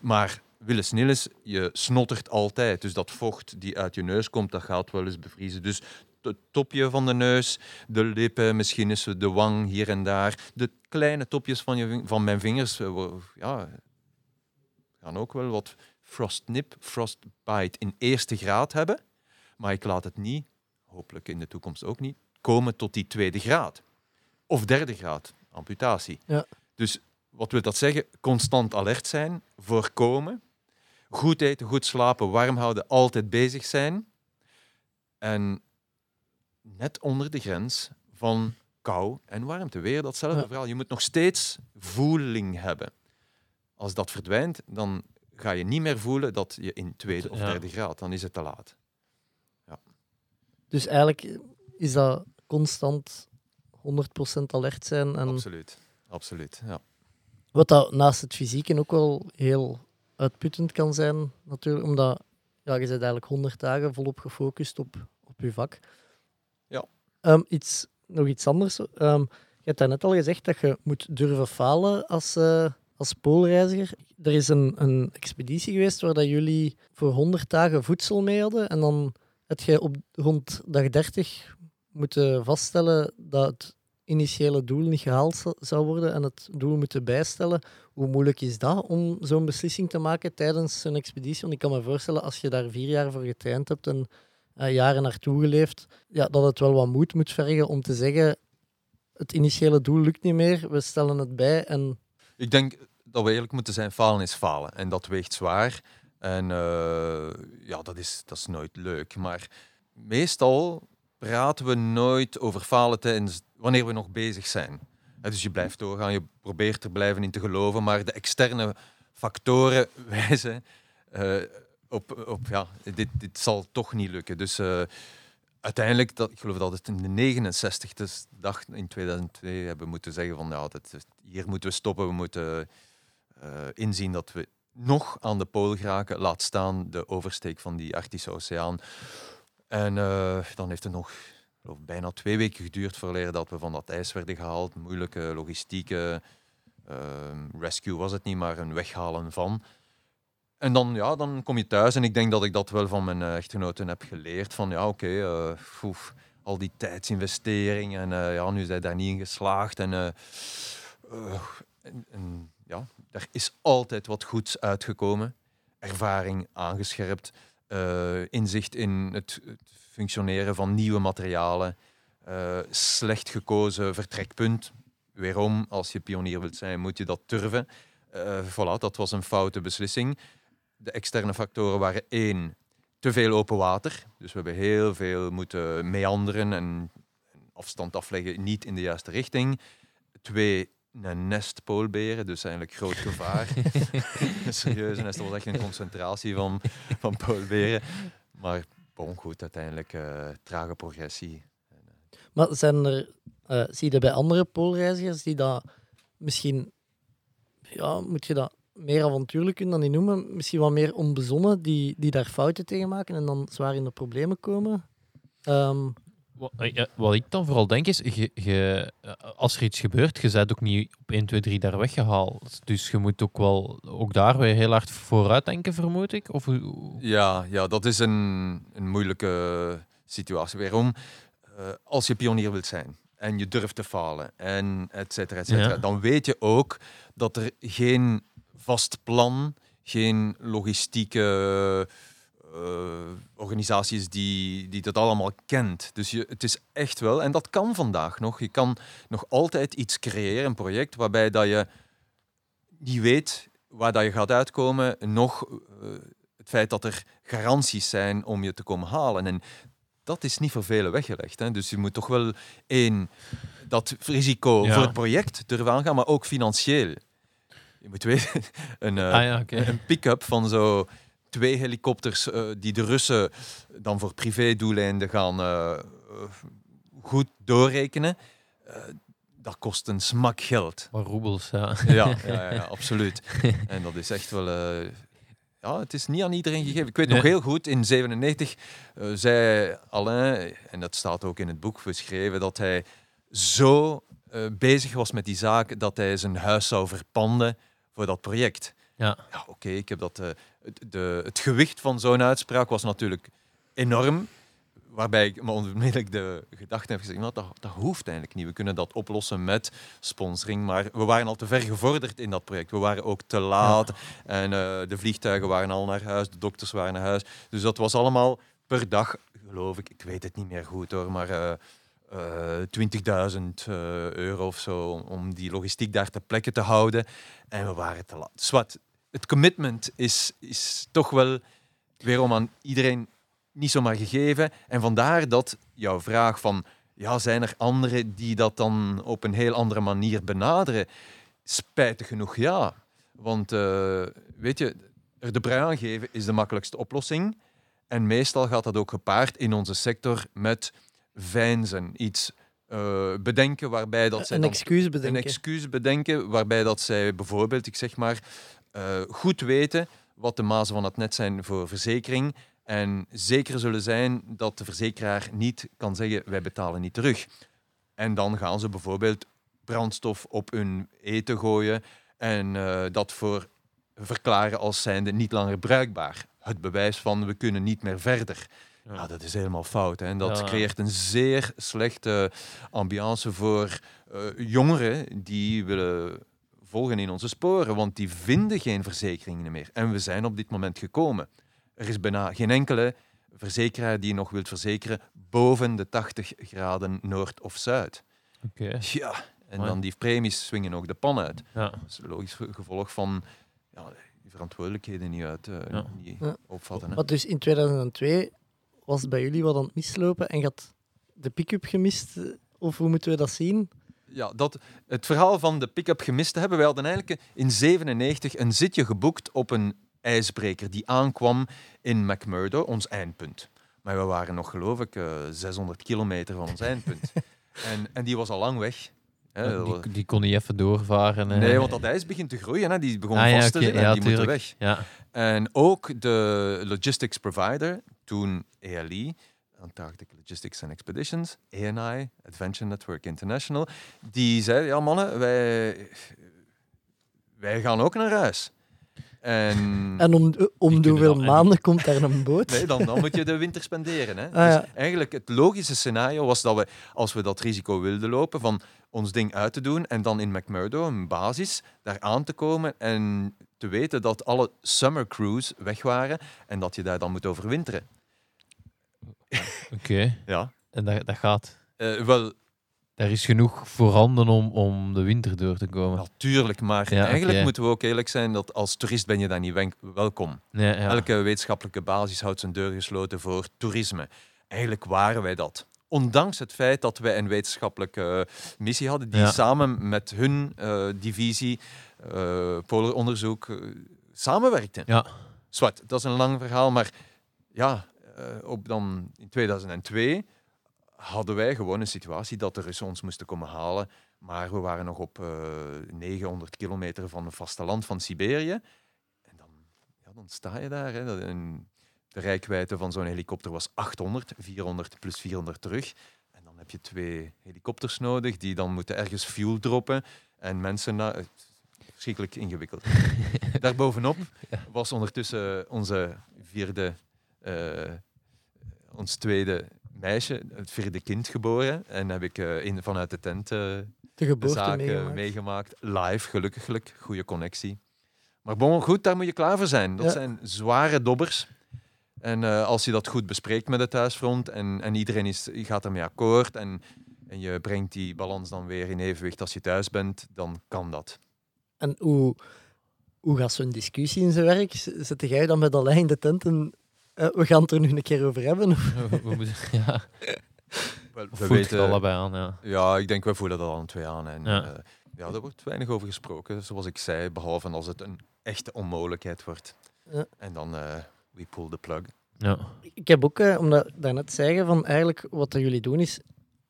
Maar willens nillens, je snottert altijd. Dus dat vocht die uit je neus komt, dat gaat wel eens bevriezen. Dus het topje van de neus, de lippen, misschien is de wang hier en daar. De kleine topjes van, je, van mijn vingers eh, ja, gaan ook wel wat frostnip, frostbite in eerste graad hebben. Maar ik laat het niet, hopelijk in de toekomst ook niet, komen tot die tweede graad. Of derde graad, amputatie. Ja. Dus wat wil dat zeggen? Constant alert zijn, voorkomen, goed eten, goed slapen, warm houden, altijd bezig zijn. En net onder de grens van kou en warmte. Weer datzelfde Ja. verhaal. Je moet nog steeds voeling hebben. Als dat verdwijnt, dan ga je niet meer voelen dat je in tweede of Ja. derde graad, dan is het te laat. dus eigenlijk is dat constant 100% alert zijn. En Absoluut. Absoluut, ja. wat dat naast het fysieke ook wel heel uitputtend kan zijn, natuurlijk, omdat ja, je bent eigenlijk 100 dagen volop gefocust op, op je vak. Ja. Ehm, iets, nog iets anders. Ehm, je hebt daarnet al gezegd dat je moet durven falen als, eh, als poolreiziger. Er is een, een expeditie geweest waar dat jullie voor 100 dagen voedsel mee hadden. En dan heb je op rond dag 30 moeten vaststellen dat het initiële doel niet gehaald zou worden en het doel moeten bijstellen. Hoe moeilijk is dat om zo'n beslissing te maken tijdens een expeditie? Want ik kan me voorstellen, als je daar vier jaar voor getraind hebt en eh, jaren naartoe geleefd, ja, dat het wel wat moed moet vergen om te zeggen het initiële doel lukt niet meer, we stellen het bij en Ik denk dat we eerlijk moeten zijn, falen is falen. En dat weegt zwaar. En eh, ja, dat is, dat is nooit leuk. Maar meestal praten we nooit over falen tijdens, wanneer we nog bezig zijn. Dus je blijft doorgaan, je probeert er blijven in te geloven, maar de externe factoren wijzen eh, op, op ja, dit, dit zal toch niet lukken. Dus eh, uiteindelijk, dat, ik geloof dat het in de 69e dag in 2002 hebben moeten zeggen van ja, dat, hier moeten we stoppen, we moeten eh, inzien dat we nog aan de pool geraken, laat staan de oversteek van die Arctische Oceaan. En eh, dan heeft het nog bijna twee weken geduurd voordat dat we van dat ijs werden gehaald. Moeilijke logistieke ehm, rescue was het niet, maar een weghalen van. En dan, ja, dan kom je thuis en ik denk dat ik dat wel van mijn eh, echtgenoten heb geleerd. Van ja, oké, eh, al die tijdsinvestering en ja, nu zijn daar niet in geslaagd. En, en, en ja, er is altijd wat goeds uitgekomen. Ervaring aangescherpt, eh, inzicht in het, functioneren van nieuwe materialen, eh, slecht gekozen vertrekpunt. Weerom, als je pionier wilt zijn, moet je dat durven. Eh voilà, dat was een foute beslissing. De externe factoren waren één, te veel open water. Dus we hebben heel veel moeten meanderen en en afstand afleggen, niet in de juiste richting. Twee, een nest poolberen, dus eigenlijk groot gevaar. een serieuze nest, dat was echt een concentratie van, van poolberen. Maar bon, goed, uiteindelijk eh, trage progressie. Maar zijn er Eh, zie je bij andere poolreizigers die dat misschien, ja, moet je dat meer avontuurlijk kunnen dan die noemen, misschien wat meer onbezonnen, die, die daar fouten tegen maken en dan zwaar in de problemen komen? Ehm, Wat, eh, wat ik dan vooral denk is, je, je, eh, als er iets gebeurt, je bent ook niet op 1, 2, 3 daar weggehaald. Dus je moet ook wel ook daar weer heel hard vooruit denken, vermoed ik. Of Ja, ja dat is een, een moeilijke situatie. Waarom? Eh, als je pionier wilt zijn en je durft te falen en et cetera, et cetera, Ja. dan weet je ook dat er geen vast plan, geen logistieke eh, organisatie is die, die dat allemaal kent. Dus je, het is echt wel, en dat kan vandaag nog, je kan nog altijd iets creëren, een project waarbij dat je niet weet waar dat je gaat uitkomen, nog eh, het feit dat er garanties zijn om je te komen halen. En dat is niet voor velen weggelegd. Hè. Dus je moet toch wel één, dat risico Ja. voor het project durven aangaan, maar ook financieel. Je moet weten, een, eh, Ah ja, een pick-up van zo twee helikopters eh, die de Russen dan voor privédoeleinden gaan eh, eh, goed doorrekenen. dat kost een smak geld. Maar roebels, ja. Ja, ja, ja, absoluut. En dat is echt wel. ja, het is niet aan iedereen gegeven. Ik weet nog heel goed, in 97 eh, zei Alain, en dat staat ook in het boek beschreven, dat hij zo bezig was met die zaak dat hij zijn huis zou verpanden voor dat project. Ja. Ja, oké, ik heb dat. Het, de, het gewicht van zo'n uitspraak was natuurlijk enorm. Waarbij ik me onmiddellijk de gedachte heb gezegd, nou, dat, dat hoeft eigenlijk niet. We kunnen dat oplossen met sponsoring. Maar we waren al te ver gevorderd in dat project. We waren ook te laat. En eh, de vliegtuigen waren al naar huis, de dokters waren naar huis. Dus dat was allemaal per dag, geloof ik, ik weet het niet meer goed hoor, maar eh, eh, 20.000 eh, euro of zo om- om die logistiek daar ter plekke te houden. En we waren te laat. Dus het commitment is, is toch wel weerom aan iedereen niet zomaar gegeven. En vandaar dat jouw vraag van, ja, zijn er anderen die dat dan op een heel andere manier benaderen? Spijtig genoeg ja. Want eh, weet je, er de brui aan geven is de makkelijkste oplossing. En meestal gaat dat ook gepaard in onze sector met veinzen. Iets eh, bedenken waarbij dat zij een excuus een bedenken. excuus bedenken waarbij dat zij bijvoorbeeld, ik zeg maar, eh, goed weten wat de mazen van het net zijn voor verzekering en zeker zullen zijn dat de verzekeraar niet kan zeggen wij betalen niet terug. En dan gaan ze bijvoorbeeld brandstof op hun eten gooien en eh, dat voor verklaren als zijnde niet langer bruikbaar. Het bewijs van we kunnen niet meer verder. Ja, dat is helemaal fout. Hè? En dat Ja. creëert een zeer slechte ambiance voor eh, jongeren die willen volgen in onze sporen, want die vinden geen verzekeringen meer. En we zijn op dit moment gekomen. Er is bijna geen enkele verzekeraar die nog wilt verzekeren boven de 80 graden noord of zuid. Oké. Ja, en Mooi. dan die premies swingen ook de pan uit. Ja. Dat is een logisch ge- gevolg van ja, die verantwoordelijkheden niet, uit, eh, Ja. niet Ja. opvatten. Hè. Maar dus in 2002 was het bij jullie wat aan het mislopen en je had de pick-up gemist. eh, Of hoe moeten we dat zien? Ja, dat, het verhaal van de pick-up gemist te hebben. Wij hadden eigenlijk in 97 een zitje geboekt op een ijsbreker die aankwam in McMurdo, ons eindpunt. Maar we waren nog, geloof ik, eh, 600 kilometer van ons eindpunt. en, en die was al lang weg. Hè, Die, die kon niet even doorvaren. eh. nee, want dat ijs begint te groeien. Hè. Die begon Ah, ja, vast te zitten en ja, die moeten tuurlijk. weg. Ja. En ook de logistics provider, toen ALE, Antarctic Logistics and Expeditions, ANI, Adventure Network International, die zei, ja mannen, wij, wij gaan ook naar huis. En, En om, om de hoeveel en- maanden komt daar een boot? nee, dan, dan moet je de winter spenderen. Hè. Ah, ja. Dus eigenlijk het logische scenario was dat we, als we dat risico wilden lopen, van ons ding uit te doen en dan in McMurdo, een basis, daar aan te komen en te weten dat alle summer crews weg waren en dat je daar dan moet overwinteren. Oké. Ja. En dat, dat gaat. Eh, wel, Er is genoeg voorhanden om, om de winter door te komen. natuurlijk, maar Ja, eigenlijk moeten we ook eerlijk zijn dat als toerist ben je daar niet welkom. Ja. Elke wetenschappelijke basis houdt zijn deur gesloten voor toerisme. Eigenlijk waren wij dat. Ondanks het feit dat wij een wetenschappelijke missie hadden, die Ja. samen met hun eh, divisie, eh polaronderzoek, samenwerkte. Ja. Zwart, dat is een lang verhaal, maar ja, op dan in 2002 hadden wij gewoon een situatie dat de Russen ons moesten komen halen. Maar we waren nog op eh 900 kilometer van het vasteland van Siberië. En dan, ja, dan sta je daar. Hè. En de rijkwijde van zo'n helikopter was 800, 400 plus 400 terug. En dan heb je twee helikopters nodig die dan moeten ergens fuel droppen. En mensen... Na het is verschrikkelijk ingewikkeld. Daarbovenop was ondertussen onze vierde... eh, ons tweede meisje, het vierde kind geboren. En heb ik eh, in, vanuit de tent eh, De de geboorte zaak eh, meegemaakt. meegemaakt. Live, gelukkiglijk. Goede connectie. Maar bon, goed, daar moet je klaar voor zijn. Dat Ja. zijn zware dobbers. En eh, als je dat goed bespreekt met het thuisfront en, en iedereen is, gaat ermee akkoord en, en je brengt die balans dan weer in evenwicht als je thuis bent, dan kan dat. En hoe, hoe gaat zo'n discussie in zijn werk? Z- Zet jij dan met in de tent en eh, we gaan het er nu een keer over hebben? Of- We moeten, ja, We, het allebei aan, ja. Ja, ik denk, we voelen dat al twee aan. En, Ja. ja. ja, daar wordt weinig over gesproken, zoals ik zei, behalve als het een echte onmogelijkheid wordt. Ja. En dan, eh we pull the plug. ja. Ik heb ook, eh, omdat daarnet zeggen van eigenlijk wat dat jullie doen is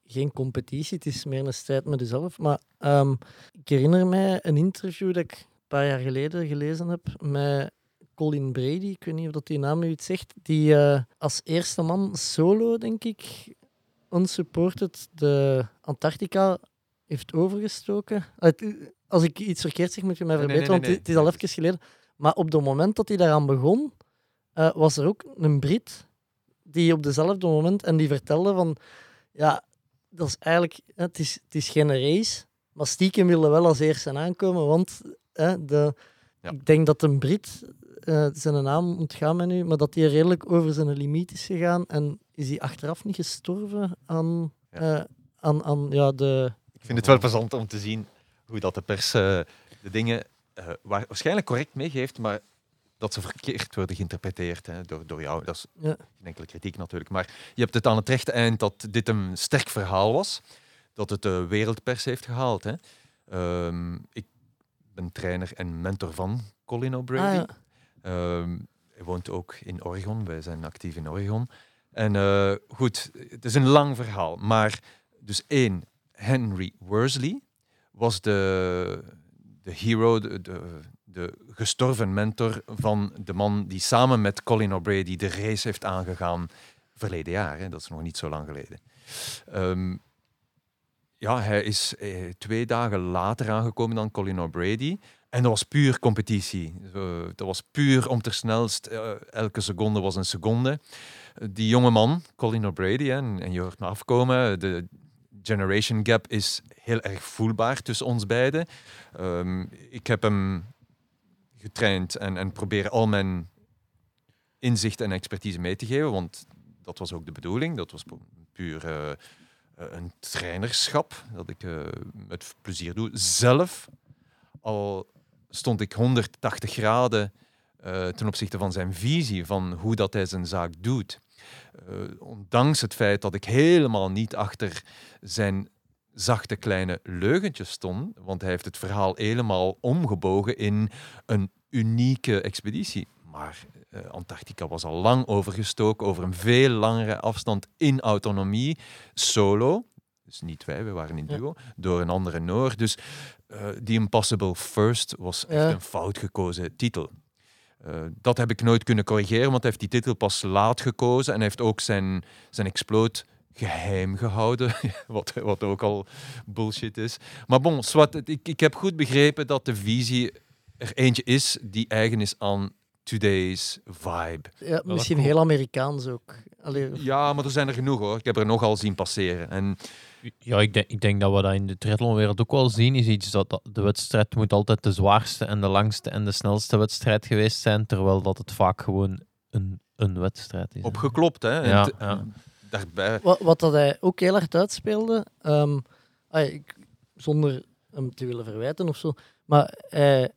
geen competitie, het is meer een strijd met jezelf. Maar ehm, ik herinner mij een interview dat ik een paar jaar geleden gelezen heb met Colin Brady, ik weet niet of dat die naam u iets zegt, die eh, als eerste man solo, denk ik, unsupported de Antarctica heeft overgestoken. Het- Als ik iets verkeerd zeg, moet je mij Nee, nee, verbeteren, nee, want het is al even geleden. Maar op het moment dat hij daaraan begon, eh, was er ook een Brit die op dezelfde moment en die vertelde van ja, dat is eigenlijk, het is, het is geen race, maar stiekem willen wel als eerste aankomen, want hè, de, Ja. ik denk dat een Brit, eh, zijn naam ontgaan me nu, maar dat hij redelijk over zijn limiet is gegaan en is hij achteraf niet gestorven aan, Ja. eh, aan, aan ja, de... Ik vind het wel plezant om te zien hoe dat de pers eh, de dingen waar, waarschijnlijk correct meegeeft, maar dat ze verkeerd worden geïnterpreteerd hè, door, door jou. Dat is Ja. geen enkele kritiek natuurlijk. Maar je hebt het aan het rechte eind dat dit een sterk verhaal was, dat het de wereldpers heeft gehaald. Hè. Ehm, ik ben trainer en mentor van Colin O'Brady. Ah, ja. Ehm, hij woont ook in Oregon. Wij zijn actief in Oregon. En eh, goed, het is een lang verhaal. Maar dus één, Henry Worsley was de, de hero, de, de, gestorven mentor van de man die samen met Colin O'Brady de race heeft aangegaan verleden jaar. Dat is nog niet zo lang geleden. Ehm, ja, hij is eh, twee dagen later aangekomen dan Colin O'Brady. En dat was puur competitie. Dat was puur om ter snelst. eh, elke seconde was een seconde. Die jonge man, Colin O'Brady, en, je hoort me afkomen, de generation gap is heel erg voelbaar tussen ons beiden. Ehm, ik heb hem getraind en, en proberen al mijn inzicht en expertise mee te geven, want dat was ook de bedoeling. Dat was pu- puur eh, eh, een trainerschap dat ik met plezier doe. Zelf al stond ik 180 graden eh, ten opzichte van zijn visie van hoe dat hij zijn zaak doet. Eh, ondanks het feit dat ik helemaal niet achter zijn zachte kleine leugentjes stond, want hij heeft het verhaal helemaal omgebogen in een unieke expeditie. Maar eh, Antarctica was al lang overgestoken over een veel langere afstand in autonomie, solo. Dus niet wij, we waren in Ja. duo, door een andere Noor. Dus eh The Impossible First was echt Ja. een fout gekozen titel. Eh, dat heb ik nooit kunnen corrigeren, want hij heeft die titel pas laat gekozen en hij heeft ook zijn, zijn exploot geheim gehouden, wat, wat ook al bullshit is. Maar bon, zwart, het- ik, ik heb goed begrepen dat de visie er eentje is die eigen is aan today's vibe. Ja, misschien heel Amerikaans ook. Allee, Ja, maar er zijn er genoeg hoor. Ik heb er nogal zien passeren. En Ja, ik denk, ik denk dat we dat in de triathlonwereld ook wel zien. Is iets dat, dat de wedstrijd moet altijd de zwaarste en de langste en de snelste wedstrijd geweest zijn, terwijl dat het vaak gewoon een, een wedstrijd is. opgeklopt, hè. Ja, ja. Daarbij, Wat, wat dat hij ook heel hard uitspeelde, ik, zonder hem te willen verwijten of zo, maar hij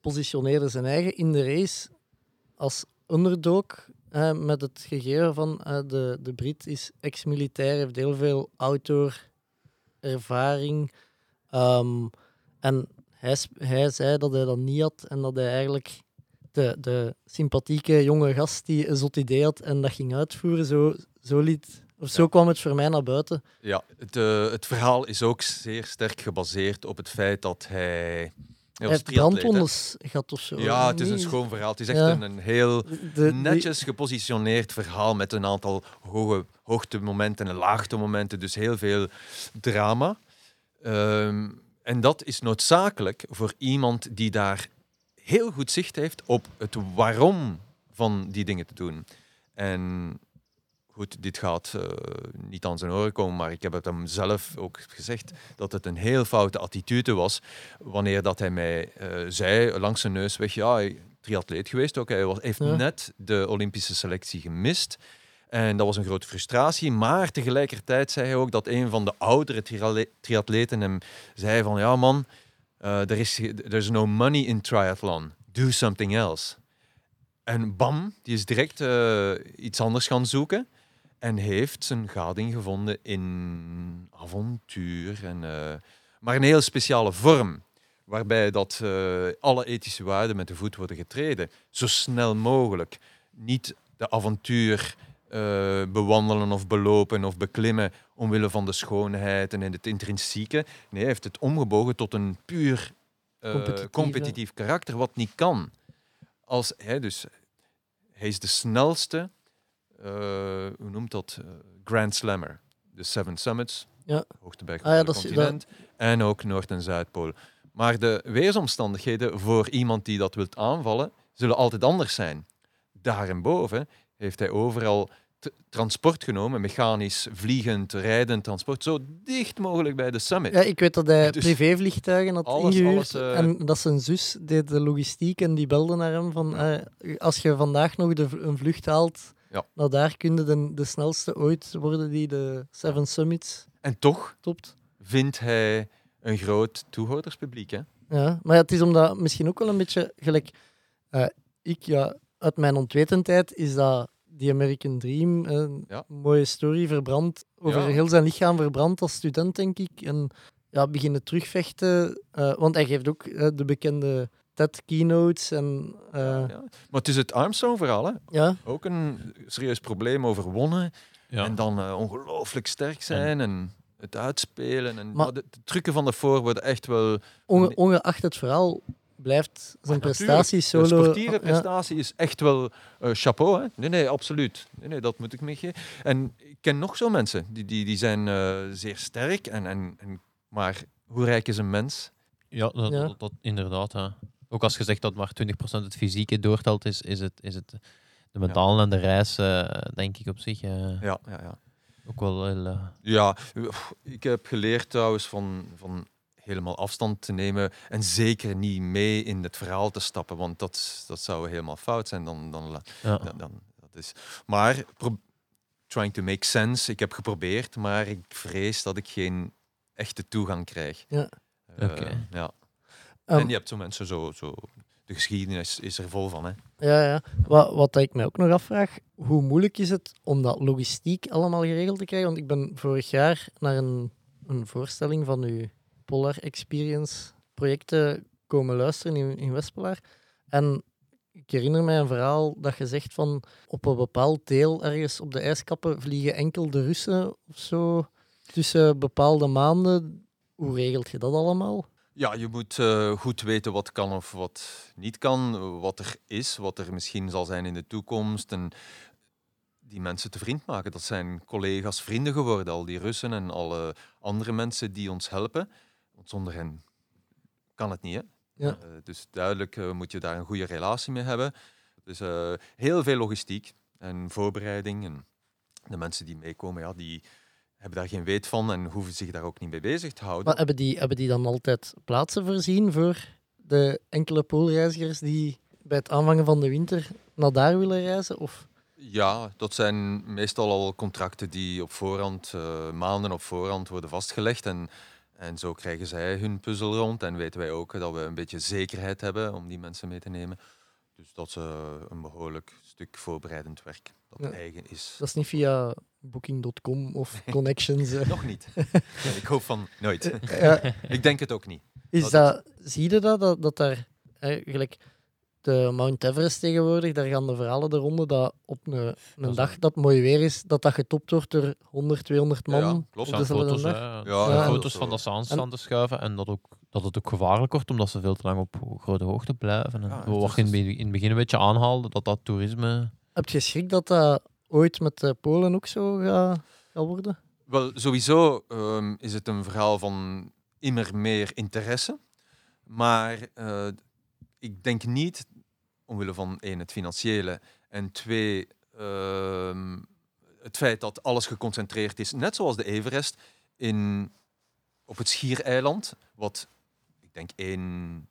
positioneerde zijn eigen in de race als underdog met het gegeven van de, de Brit is ex-militair, heeft heel veel outdoor ervaring. Ehm, en hij, hij zei dat hij dat niet had en dat hij eigenlijk de, de sympathieke jonge gast die een zot idee had en dat ging uitvoeren, zo, zo liet Of zo Ja. kwam het voor mij naar buiten. Ja, het, eh, het verhaal is ook zeer sterk gebaseerd op het feit dat hij... Hij was heeft brandwondes gehad of zo. Ja, het is een schoon verhaal. Het is echt Ja. een, een heel de- netjes gepositioneerd verhaal met een aantal hoge hoogtemomenten en laagtemomenten. Dus heel veel drama. Ehm, en dat is noodzakelijk voor iemand die daar heel goed zicht heeft op het waarom van die dingen te doen. En goed, dit gaat eh, niet aan zijn oren komen, maar ik heb het hem zelf ook gezegd dat het een heel foute attitude was wanneer dat hij mij eh, zei langs zijn neus weg, ja, hij- triatleet geweest ook. Hij was, heeft Ja. net de Olympische selectie gemist. En dat was een grote frustratie. Maar tegelijkertijd zei hij ook dat een van de oudere triatleten hem zei van ja man, eh er is there's no money in triathlon. Do something else. En bam, die is direct iets anders gaan zoeken. En heeft zijn gading gevonden in avontuur. En, eh, maar een heel speciale vorm. Waarbij dat, eh, alle ethische waarden met de voet worden getreden. Zo snel mogelijk. Niet de avontuur eh, bewandelen of belopen of beklimmen omwille van de schoonheid en het intrinsieke. Nee, hij heeft het omgebogen tot een puur competitief karakter, wat niet kan. Als hij dus, hij is de snelste, hoe noemt dat, eh, Grand Slammer. De Seven Summits, Ja. hoogste berg Ah ja, is- continent, en ook Noord- en Zuidpool. Maar de weersomstandigheden voor iemand die dat wilt aanvallen, zullen altijd anders zijn. Daarboven heeft hij overal transport genomen, mechanisch, vliegend, rijdend transport, zo dicht mogelijk bij de summit. Ja, ik weet dat hij Dus privévliegtuigen had alles- ingehuurd. alles, eh, En dat zijn zus deed de logistiek en die belde naar hem van eh, als je vandaag nog de, een vlucht haalt, Ja. nou daar kun je de, de snelste ooit worden die de Seven Summits En toch topt. vindt hij een groot toehoorderspubliek. Hè? Ja, maar ja, het is omdat misschien ook wel een beetje gelijk. eh, ik, ja, uit mijn ontwetendheid is dat die American Dream een Ja. mooie story verbrand. Over Ja. heel zijn lichaam verbrand als student, denk ik. En ja, beginnen terugvechten. eh, want hij geeft ook eh, de bekende TED-keynotes. En eh, Ja, ja. ja. Maar het is het Armstrong-verhaal. hè. Ook een serieus probleem overwonnen. Ja. En dan eh, ongelooflijk sterk zijn en het uitspelen. En, Maar- de, de trucken van de voor worden echt wel... onge- ongeacht het verhaal blijft zijn natuurlijk. prestaties De solo. sportieve ja. prestatie is echt wel eh, chapeau. Hè? Nee, nee, absoluut. Nee, nee, dat moet ik meegeven. En ik ken nog zo mensen. Die, die, die zijn eh, zeer sterk. En, en, en, maar hoe rijk is een mens? Ja, dat, Ja. Dat, dat- inderdaad. Ja. Ook als je zegt dat maar 20% het fysieke doortelt, is, is, het, is het de mentale en de reis, eh, denk ik op zich, eh, Ja, ja, ja. ook wel heel... eh, Ja, ik heb geleerd trouwens van, van helemaal afstand te nemen en zeker niet mee in het verhaal te stappen, want dat, dat zou helemaal fout zijn. Dan, dan, ja. dan, dan- dat is. Maar trying to make sense, ik heb geprobeerd, maar ik vrees dat ik geen echte toegang krijg. Ja. Oké. ja. Ehm, en je hebt zo mensen zo, zo. De geschiedenis is er vol van, hè? Ja, ja. Wat, wat ik mij ook nog afvraag, hoe moeilijk is het om dat logistiek allemaal geregeld te krijgen? Want ik ben vorig jaar naar een, een voorstelling van uw Polar Experience projecten komen luisteren in, in Westpolar. En ik herinner mij een verhaal dat je zegt van op een bepaald deel ergens op de ijskappen vliegen enkel de Russen of zo tussen bepaalde maanden. Hoe regelt je dat allemaal? Ja, je moet eh, goed weten wat kan of wat niet kan, wat er is, wat er misschien zal zijn in de toekomst. En die mensen te vriend maken. Dat zijn collega's, vrienden geworden, al die Russen en alle andere mensen die ons helpen. Want zonder hen kan het niet. Hè? Ja. Eh, dus duidelijk eh, moet je daar een goede relatie mee hebben. Dus heel veel logistiek en voorbereiding. En de mensen die meekomen, ja, die hebben daar geen weet van en hoeven zich daar ook niet mee bezig te houden. Maar hebben die, hebben die dan altijd plaatsen voorzien voor de enkele poolreizigers die bij het aanvangen van de winter naar daar willen reizen? Of... Ja, dat zijn meestal al contracten die op voorhand, eh, maanden op voorhand worden vastgelegd. En, en zo krijgen zij hun puzzel rond. En weten wij ook dat we een beetje zekerheid hebben om die mensen mee te nemen. Dus dat is eh, een behoorlijk stuk voorbereidend werk dat Ja. eigen is. Dat is niet via booking.com of connections. eh. Nog niet. Nee, ik hoop van nooit. Ja, ik denk het ook niet. is Dat dat, zie je dat, dat, dat daar gelijk de Mount Everest tegenwoordig, daar gaan de verhalen de ronde dat op een, een dag dat mooi weer is, dat dat getopt wordt door 100, 200 man. Ja, op klopt. Er zijn foto's, dag. Ja, foto's van dat ze aan en- staan te schuiven en dat, ook, dat het ook gevaarlijk wordt omdat ze veel te lang op grote hoogte blijven. En Ja, wat dus je in, het be- in het begin een beetje aanhaalde, dat dat toerisme... Heb je schrik dat dat ooit met de Polen ook zo gaat, gaat worden? Wel, sowieso ehm, is het een verhaal van immer meer interesse. Maar eh, ik denk niet, omwille van één, het financiële, en twee, ehm, het feit dat alles geconcentreerd is, net zoals de Everest, in, op het Schiereiland, wat ik denk één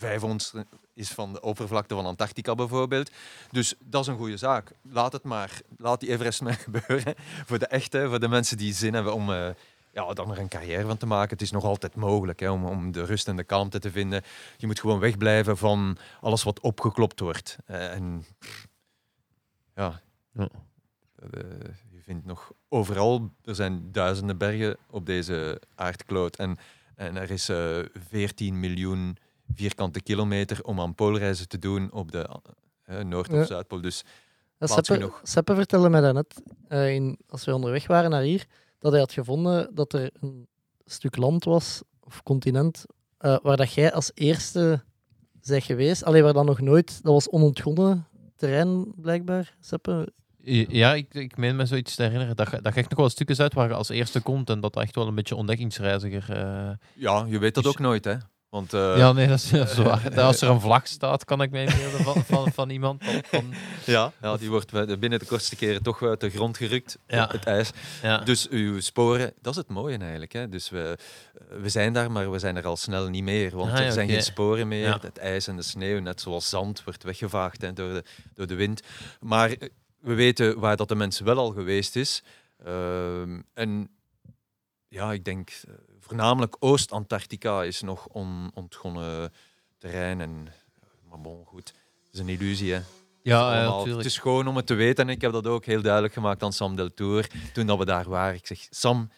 vijfhonderdste is van de oppervlakte van Antarctica bijvoorbeeld. Dus dat is een goede zaak. Laat het maar. Laat die Everest maar gebeuren. Voor de echte, voor de mensen die zin hebben om eh, ja, dan er een carrière van te maken. Het is nog altijd mogelijk hè, om, om de rust en de kalmte te vinden. Je moet gewoon wegblijven van alles wat opgeklopt wordt. Eh, en ja, Ja. eh, je vindt nog overal, er zijn duizenden bergen op deze aardkloot. En, en er is eh 14 miljoen vierkante kilometer om aan poolreizen te doen op de eh, Noord- of Ja. Zuidpool. Dus Seppe, genoeg. Seppe vertelde mij dat net, eh, in, als we onderweg waren naar hier, dat hij had gevonden dat er een stuk land was, of continent, eh, waar dat jij als eerste bent geweest. Alleen waar dan nog nooit, dat was onontgonnen terrein blijkbaar, Seppe. Ja, ik, ik meen me zoiets te herinneren. Dat, dat echt nog wel stukjes uit waar je als eerste komt en dat dat echt wel een beetje ontdekkingsreiziger... eh, ja, je weet dat ook nooit, hè? Want eh, ja, nee, dat is, dat is waar. Als er een vlag staat, kan ik mij inbeelden van, van, van iemand. Van, ja, ja, die wordt binnen de kortste keren toch uit de grond gerukt, Ja. op het ijs. ja. Dus uw sporen, dat is het mooie eigenlijk. Hè? Dus we, we zijn daar, maar we zijn er al snel niet meer. Want Ah, ja, er zijn geen sporen meer. Het ijs en de sneeuw, net zoals zand, wordt weggevaagd hè, door, de, door de wind. Maar eh, we weten waar dat de mensen wel al geweest is. Ehm, en ja, ik denk eh, voornamelijk Oost-Antarctica is nog onontgonnen terrein. En, maar bon, goed, het is een illusie. Hè? ja, het natuurlijk. is gewoon om het te weten. En ik heb dat ook heel duidelijk gemaakt aan Sam Deltour toen dat we daar waren. Ik zeg, Sam,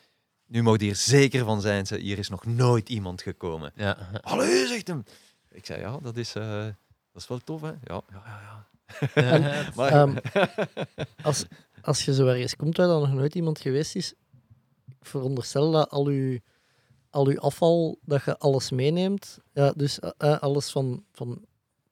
nu mag je hier zeker van zijn. Ze- Hier is nog nooit iemand gekomen. Ja. Allee, zegt hem. Ik zei, ja, dat is, eh, dat is wel tof, hè? Ja, ja, ja. ja. Ja, Maar, Ehm, als, als je zo ergens komt waar dan nog nooit iemand geweest is, ik veronderstel dat al uw, al uw afval, dat je alles meeneemt. Ja, dus eh, eh, alles van, van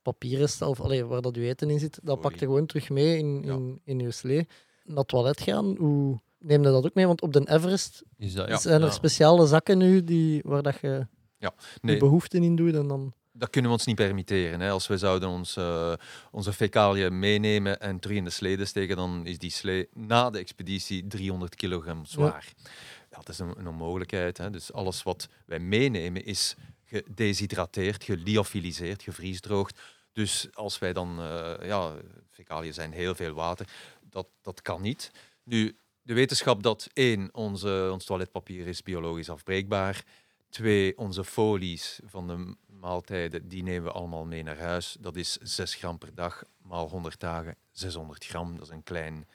papierresten, of allee, waar dat uw eten in zit, dat Oei. pak je gewoon terug mee in, Ja. in, in je slee. Naar het toilet gaan, hoe neem je dat ook mee? Want op de Everest is dat, Ja. zijn er ja. speciale zakken nu die, waar dat je Ja, je nee. behoeften in doet en dan... dat kunnen we ons niet permitteren. Hè. Als we zouden ons, eh, onze fecaliën meenemen en terug in de slede steken, dan is die slee na de expeditie 300 kilogram zwaar. Ja. Dat is een, onmogelijkheid. Hè. Dus alles wat wij meenemen is gedeshydrateerd, geliofiliseerd, gevriesdroogd. Dus als wij dan, eh ja, fecaliën zijn heel veel water, dat, dat kan niet. Nu, de wetenschap dat één, onze, ons toiletpapier is biologisch afbreekbaar. Twee, onze folies van de maaltijden, die nemen we allemaal mee naar huis. Dat is 6 gram per dag, maal 100 dagen, 600 gram. Dat is een klein,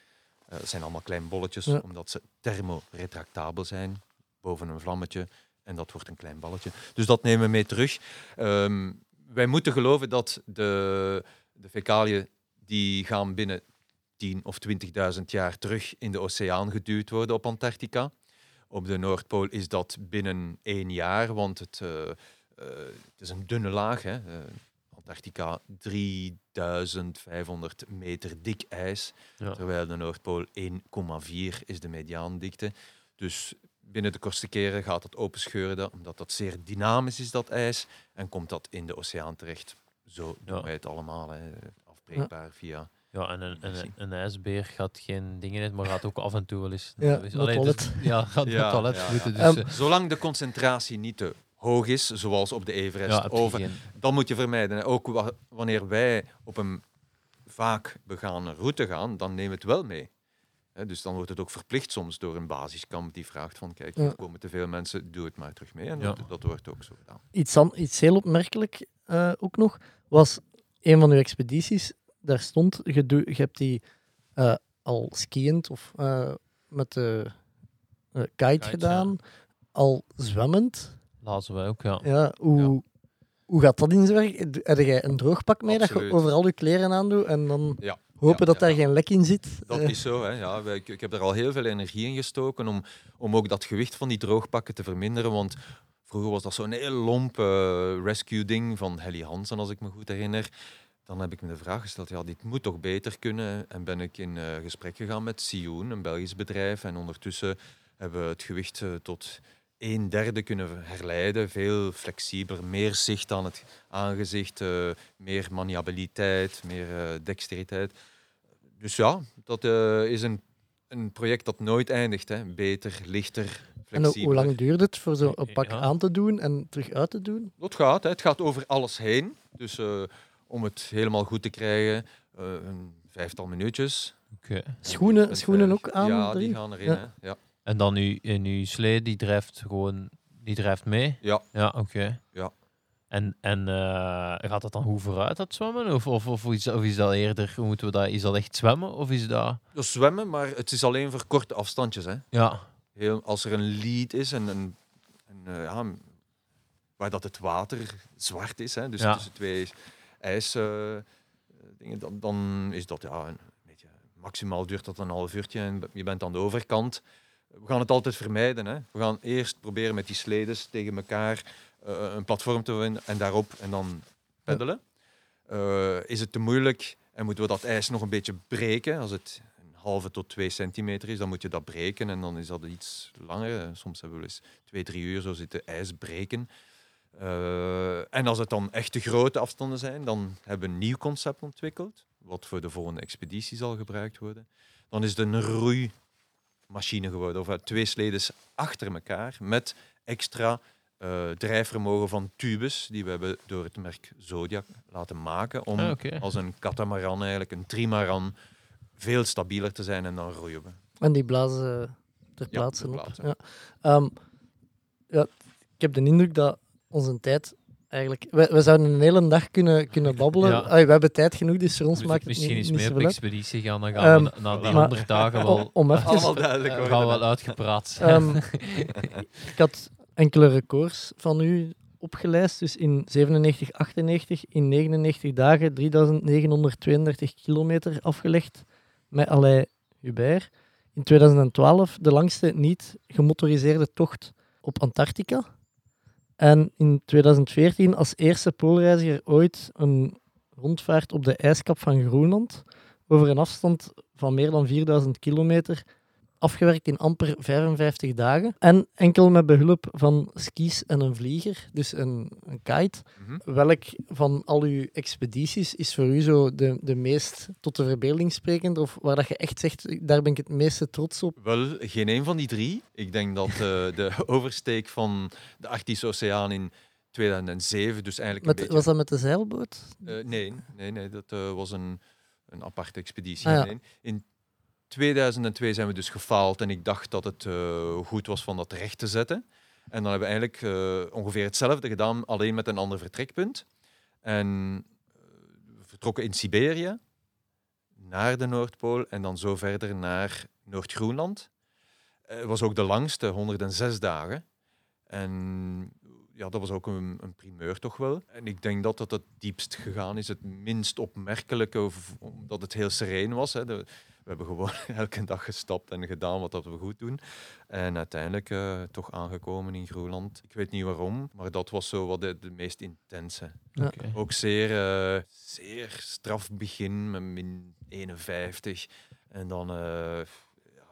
dat zijn allemaal klein bolletjes, Ja. omdat ze thermoretractabel zijn, boven een vlammetje. En dat wordt een klein balletje. Dus dat nemen we mee terug. Ehm, wij moeten geloven dat de, de fecaliën die gaan binnen 10 of 20.000 jaar terug in de oceaan geduwd worden op Antarctica. Op de Noordpool is dat binnen één jaar, want het, eh, eh, het is een dunne laag. Hè. Eh, Antarctica 3500 meter dik ijs, Ja. terwijl de Noordpool 1,4 is de mediaandikte. Dus binnen de kortste keren gaat het openscheuren, dat- omdat dat zeer dynamisch is, dat ijs, en komt dat in de oceaan terecht. Zo doen Ja. wij het allemaal, hè. afbreekbaar via... Ja, en een, een, een ijsbeer gaat geen dingen in, maar gaat ook af en toe wel eens... Ja, dus- allee, dus- ja, gaat Ja, het toilet ja, moeten. ja. Dus, Ehm, eh, Zolang de concentratie niet te hoog is, zoals op de Everest, ja, over, dan moet je vermijden. Ook wa- wanneer wij op een vaak begane route gaan, dan nemen we het wel mee. Hè, dus dan wordt het ook verplicht soms door een basiskamp die vraagt van kijk, er komen te veel mensen, doe het maar terug mee. En Ja. dat, dat wordt ook zo gedaan. Iets, an- iets heel opmerkelijk eh, ook nog, was een van uw expedities, daar stond, je, je hebt die eh, al skiënd of eh, met de eh, kite Kite, gedaan, al zwemmend. Lazen wij ook, ja. Ja, hoe, hoe gaat dat in zijn werk? Heb jij een droogpak mee dat je overal je kleren aandoet en dan Ja. hopen Ja, dat ja, daar ja. geen lek in zit? Dat is zo. Hè. Ja, ik, ik heb er al heel veel energie in gestoken om, om ook dat gewicht van die droogpakken te verminderen. Want vroeger was dat zo'n heel lomp eh, rescue-ding van Helly Hansen, als ik me goed herinner. Dan heb ik me de vraag gesteld, ja, dit moet toch beter kunnen? En ben ik in eh, gesprek gegaan met Sioen, een Belgisch bedrijf. En ondertussen hebben we het gewicht eh, tot een derde kunnen herleiden. Veel flexibeler, meer zicht aan het aangezicht, eh, meer maniabiliteit, meer eh, dexteriteit. Dus ja, dat eh, is een, een project dat nooit eindigt. Hè. Beter, lichter, en hoe- flexibeler. hoe lang duurt het voor zo'n pak Ja. aan te doen en terug uit te doen? Dat gaat, hè. het gaat over alles heen. Dus eh, om het helemaal goed te krijgen, eh, een vijftal minuutjes. Schoenen, En schoenen ook aan? Ja, die gaan erin. Ja. Hè. Ja. En dan uw, en uw slee, die drijft gewoon die drijft mee? Ja. Ja, oké. Ja. En, en eh, gaat dat dan hoe vooruit, dat zwemmen? Of, of, of, is, of is dat eerder, hoe moeten we dat, is dat echt zwemmen? Of is dat... Dus zwemmen, maar het is alleen voor korte afstandjes. Hè. Ja, Heel, als er een lead is en een, een, eh, ja, waar dat het water zwart is, hè, dus Ja. tussen twee ijs, dingen, dan, dan is dat ja, een beetje, maximaal duurt dat een half uurtje en je bent aan de overkant. We gaan het altijd vermijden. Hè. We gaan eerst proberen met die sledes tegen elkaar eh, een platform te vinden en daarop en dan peddelen. Eh, is het te moeilijk en moeten we dat ijs nog een beetje breken? Als het een halve tot twee centimeter is, dan moet je dat breken en dan is dat iets langer. Soms hebben we eens twee, drie uur zo zitten ijs breken. Eh, en als het dan echt te grote afstanden zijn, dan hebben we een nieuw concept ontwikkeld, wat voor de volgende expeditie zal gebruikt worden. Dan is het een roeimachine geworden, of eh, twee sledes achter elkaar met extra eh, drijfvermogen van tubes die we hebben door het merk Zodiac laten maken om Ah, als een catamaran, eigenlijk een trimaran, veel stabieler te zijn en dan roeien we. En die blazen ter plaatse op. Ja. Ehm, ja, ik heb de indruk dat onze tijd eigenlijk... We, we zouden een hele dag kunnen, kunnen babbelen. Ja. Allee, we hebben tijd genoeg, dus voor ons Misschien- maakt het misschien niet, meer op expeditie gaan, dan gaan we Ehm, na- die maar- honderd dagen Om, wel, om even... Allemaal duidelijk worden. gaan we wel uitgepraat zijn. Ehm, ik had enkele records van u opgelijst. Dus in 97, 98, in 99 dagen 3932 kilometer afgelegd met Alain Hubert. In 2012 de langste niet gemotoriseerde tocht op Antarctica. En in 2014 als eerste poolreiziger ooit een rondvaart op de ijskap van Groenland over een afstand van meer dan 4000 kilometer afgewerkt in amper 55 dagen. En enkel met behulp van skis en een vlieger, dus een, een kite. Mhm. Welk van al uw expedities is voor u zo de, de meest tot de verbeelding sprekend? Of waar dat je echt zegt, daar ben ik het meeste trots op? Wel, geen een van die drie. Ik denk dat eh, de oversteek van de Arctische Oceaan in 2007, dus eigenlijk Met, een was beetje... dat met de zeilboot? Eh, nee, nee, nee, dat eh, was een, een aparte expeditie. Ah, ja. Nee. In 2002 zijn we dus gefaald en ik dacht dat het eh, goed was van dat recht te zetten. En dan hebben we eigenlijk eh, ongeveer hetzelfde gedaan, alleen met een ander vertrekpunt. En eh, vertrokken in Siberië naar de Noordpool en dan zo verder naar Noord-Groenland. Het was ook de langste, 106 dagen. En ja, dat was ook een, primeur toch wel. En ik denk dat dat het diepst gegaan is, het minst opmerkelijke, omdat het heel sereen was. Hè. De- we hebben gewoon elke dag gestapt en gedaan wat dat we goed doen. En uiteindelijk eh, toch aangekomen in Groenland. Ik weet niet waarom, maar dat was zo wat de, de meest intense. Ja. Ook zeer, eh, zeer straf begin met min 51. En dan, eh, ja,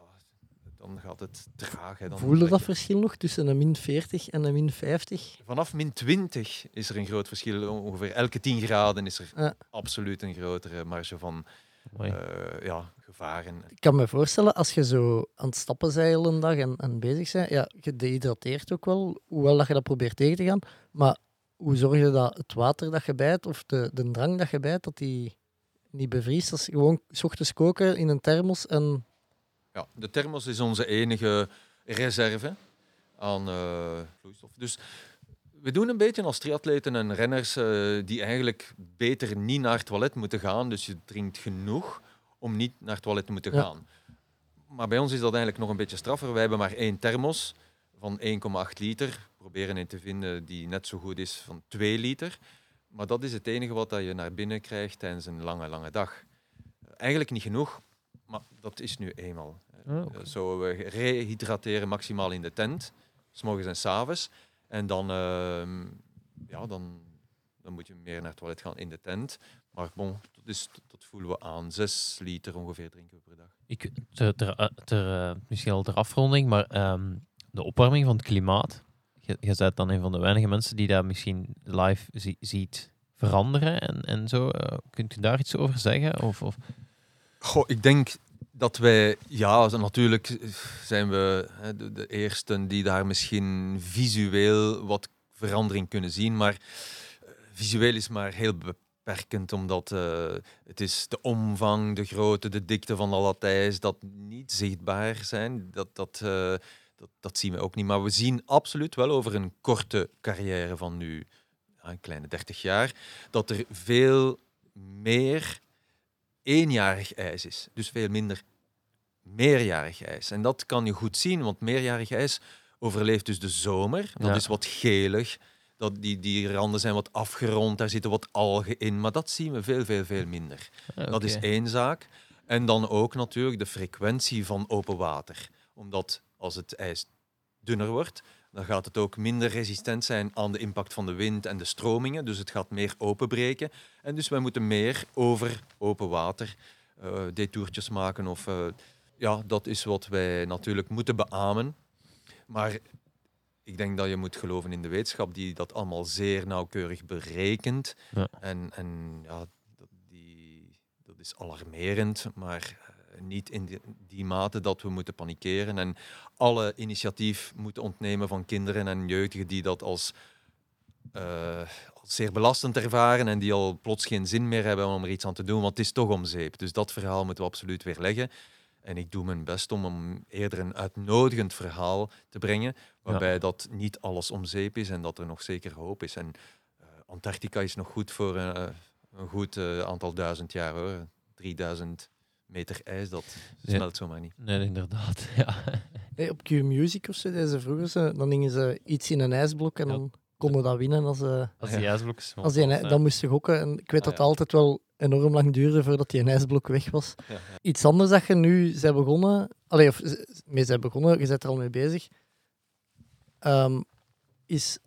dan gaat het traag. Hè. Dan Voelde dat verschil nog tussen een min 40 en een min 50? Vanaf min 20 is er een groot verschil. Ongeveer elke 10 graden is er Ja. absoluut een grotere marge van eh, ja, gevaren. Ik kan me voorstellen, als je zo aan het stappen bent heel een dag en, en bezig bent, ja, je dehydrateert ook wel, hoewel dat je dat probeert tegen te gaan. Maar hoe zorg je dat het water dat je bijt, of de, de drank dat je bijt, dat die niet bevriest? Dat is gewoon 's ochtends koken in een thermos en... Ja, de thermos is onze enige reserve aan eh, vloeistof. Dus we doen een beetje als triatleten en renners eh, die eigenlijk beter niet naar het toilet moeten gaan. Dus je drinkt genoeg om niet naar het toilet te moeten Ja. gaan. Maar bij ons is dat eigenlijk nog een beetje straffer. Wij hebben maar één thermos van 1,8 liter. We proberen in te vinden die net zo goed is van 2 liter. Maar dat is het enige wat dat je naar binnen krijgt tijdens een lange, lange dag. Eigenlijk niet genoeg, maar dat is nu eenmaal. Oké. Eh, Zo, we rehydrateren maximaal in de tent, s morgens en s avonds. En dan, ehm, ja, dan, dan moet je meer naar het toilet gaan in de tent. Maar bon, is, dat voelen we aan. 6 liter ongeveer drinken we per dag. Ik, ter, ter, eh, ter, eh, misschien al ter afronding, maar ehm, de opwarming van het klimaat. Je, je bent dan een van de weinige mensen die dat misschien live zie- ziet veranderen en, en zo. Eh, kunt u daar iets over zeggen? Of, of, Goh, ik denk dat wij, ja, natuurlijk zijn we hè, de, de eersten die daar misschien visueel wat verandering kunnen zien, maar visueel is maar heel beperkend, omdat eh, het is de omvang, de grootte, de dikte van de latijs, dat niet zichtbaar zijn. Dat, dat, eh, dat, dat zien we ook niet. Maar we zien absoluut wel over een korte carrière van nu een kleine 30 jaar, dat er veel meer eenjarig ijs is. Dus veel minder meerjarig ijs. En dat kan je goed zien, want meerjarig ijs overleeft dus de zomer. Dat Ja. is wat gelig. Dat die, die randen zijn wat afgerond, daar zitten wat algen in. Maar dat zien we veel, veel, veel minder. Dat is één zaak. En dan ook natuurlijk de frequentie van open water. Omdat als het ijs dunner wordt, dan gaat het ook minder resistent zijn aan de impact van de wind en de stromingen. Dus het gaat meer openbreken. En dus wij moeten meer over open water eh detourtjes maken. Of, eh, ja, dat is wat wij natuurlijk moeten beamen. Maar ik denk dat je moet geloven in de wetenschap die dat allemaal zeer nauwkeurig berekent. Ja. En, en ja, dat, die, dat is alarmerend, maar eh, niet in die, die mate dat we moeten panikeren en alle initiatief moeten ontnemen van kinderen en jeugdigen die dat als, eh, als zeer belastend ervaren en die al plots geen zin meer hebben om er iets aan te doen, want het is toch om zeep. Dus dat verhaal moeten we absoluut weer leggen. En ik doe mijn best om hem eerder een uitnodigend verhaal te brengen, waarbij dat niet alles om zeep is en dat er nog zeker hoop is. En eh, Antarctica is nog goed voor eh, een goed eh, aantal duizend jaar hoor. 3000 meter ijs, dat smelt zomaar niet. Nee, inderdaad. Ja. Nee, op Q-Music of zo, deden ze vroeger, ze, dan gingen ze iets in een ijsblok en Ja. dan konden dat winnen als, eh, Als die ijsblokjes... als die een, ja. dan moesten gokken. En ik weet Ah, dat ja. het altijd wel enorm lang duurde voordat die ijsblok weg was. Ja, ja. Iets anders dat je nu zijn begonnen, allee, of mee zijn begonnen, je bent er al mee bezig, ehm, is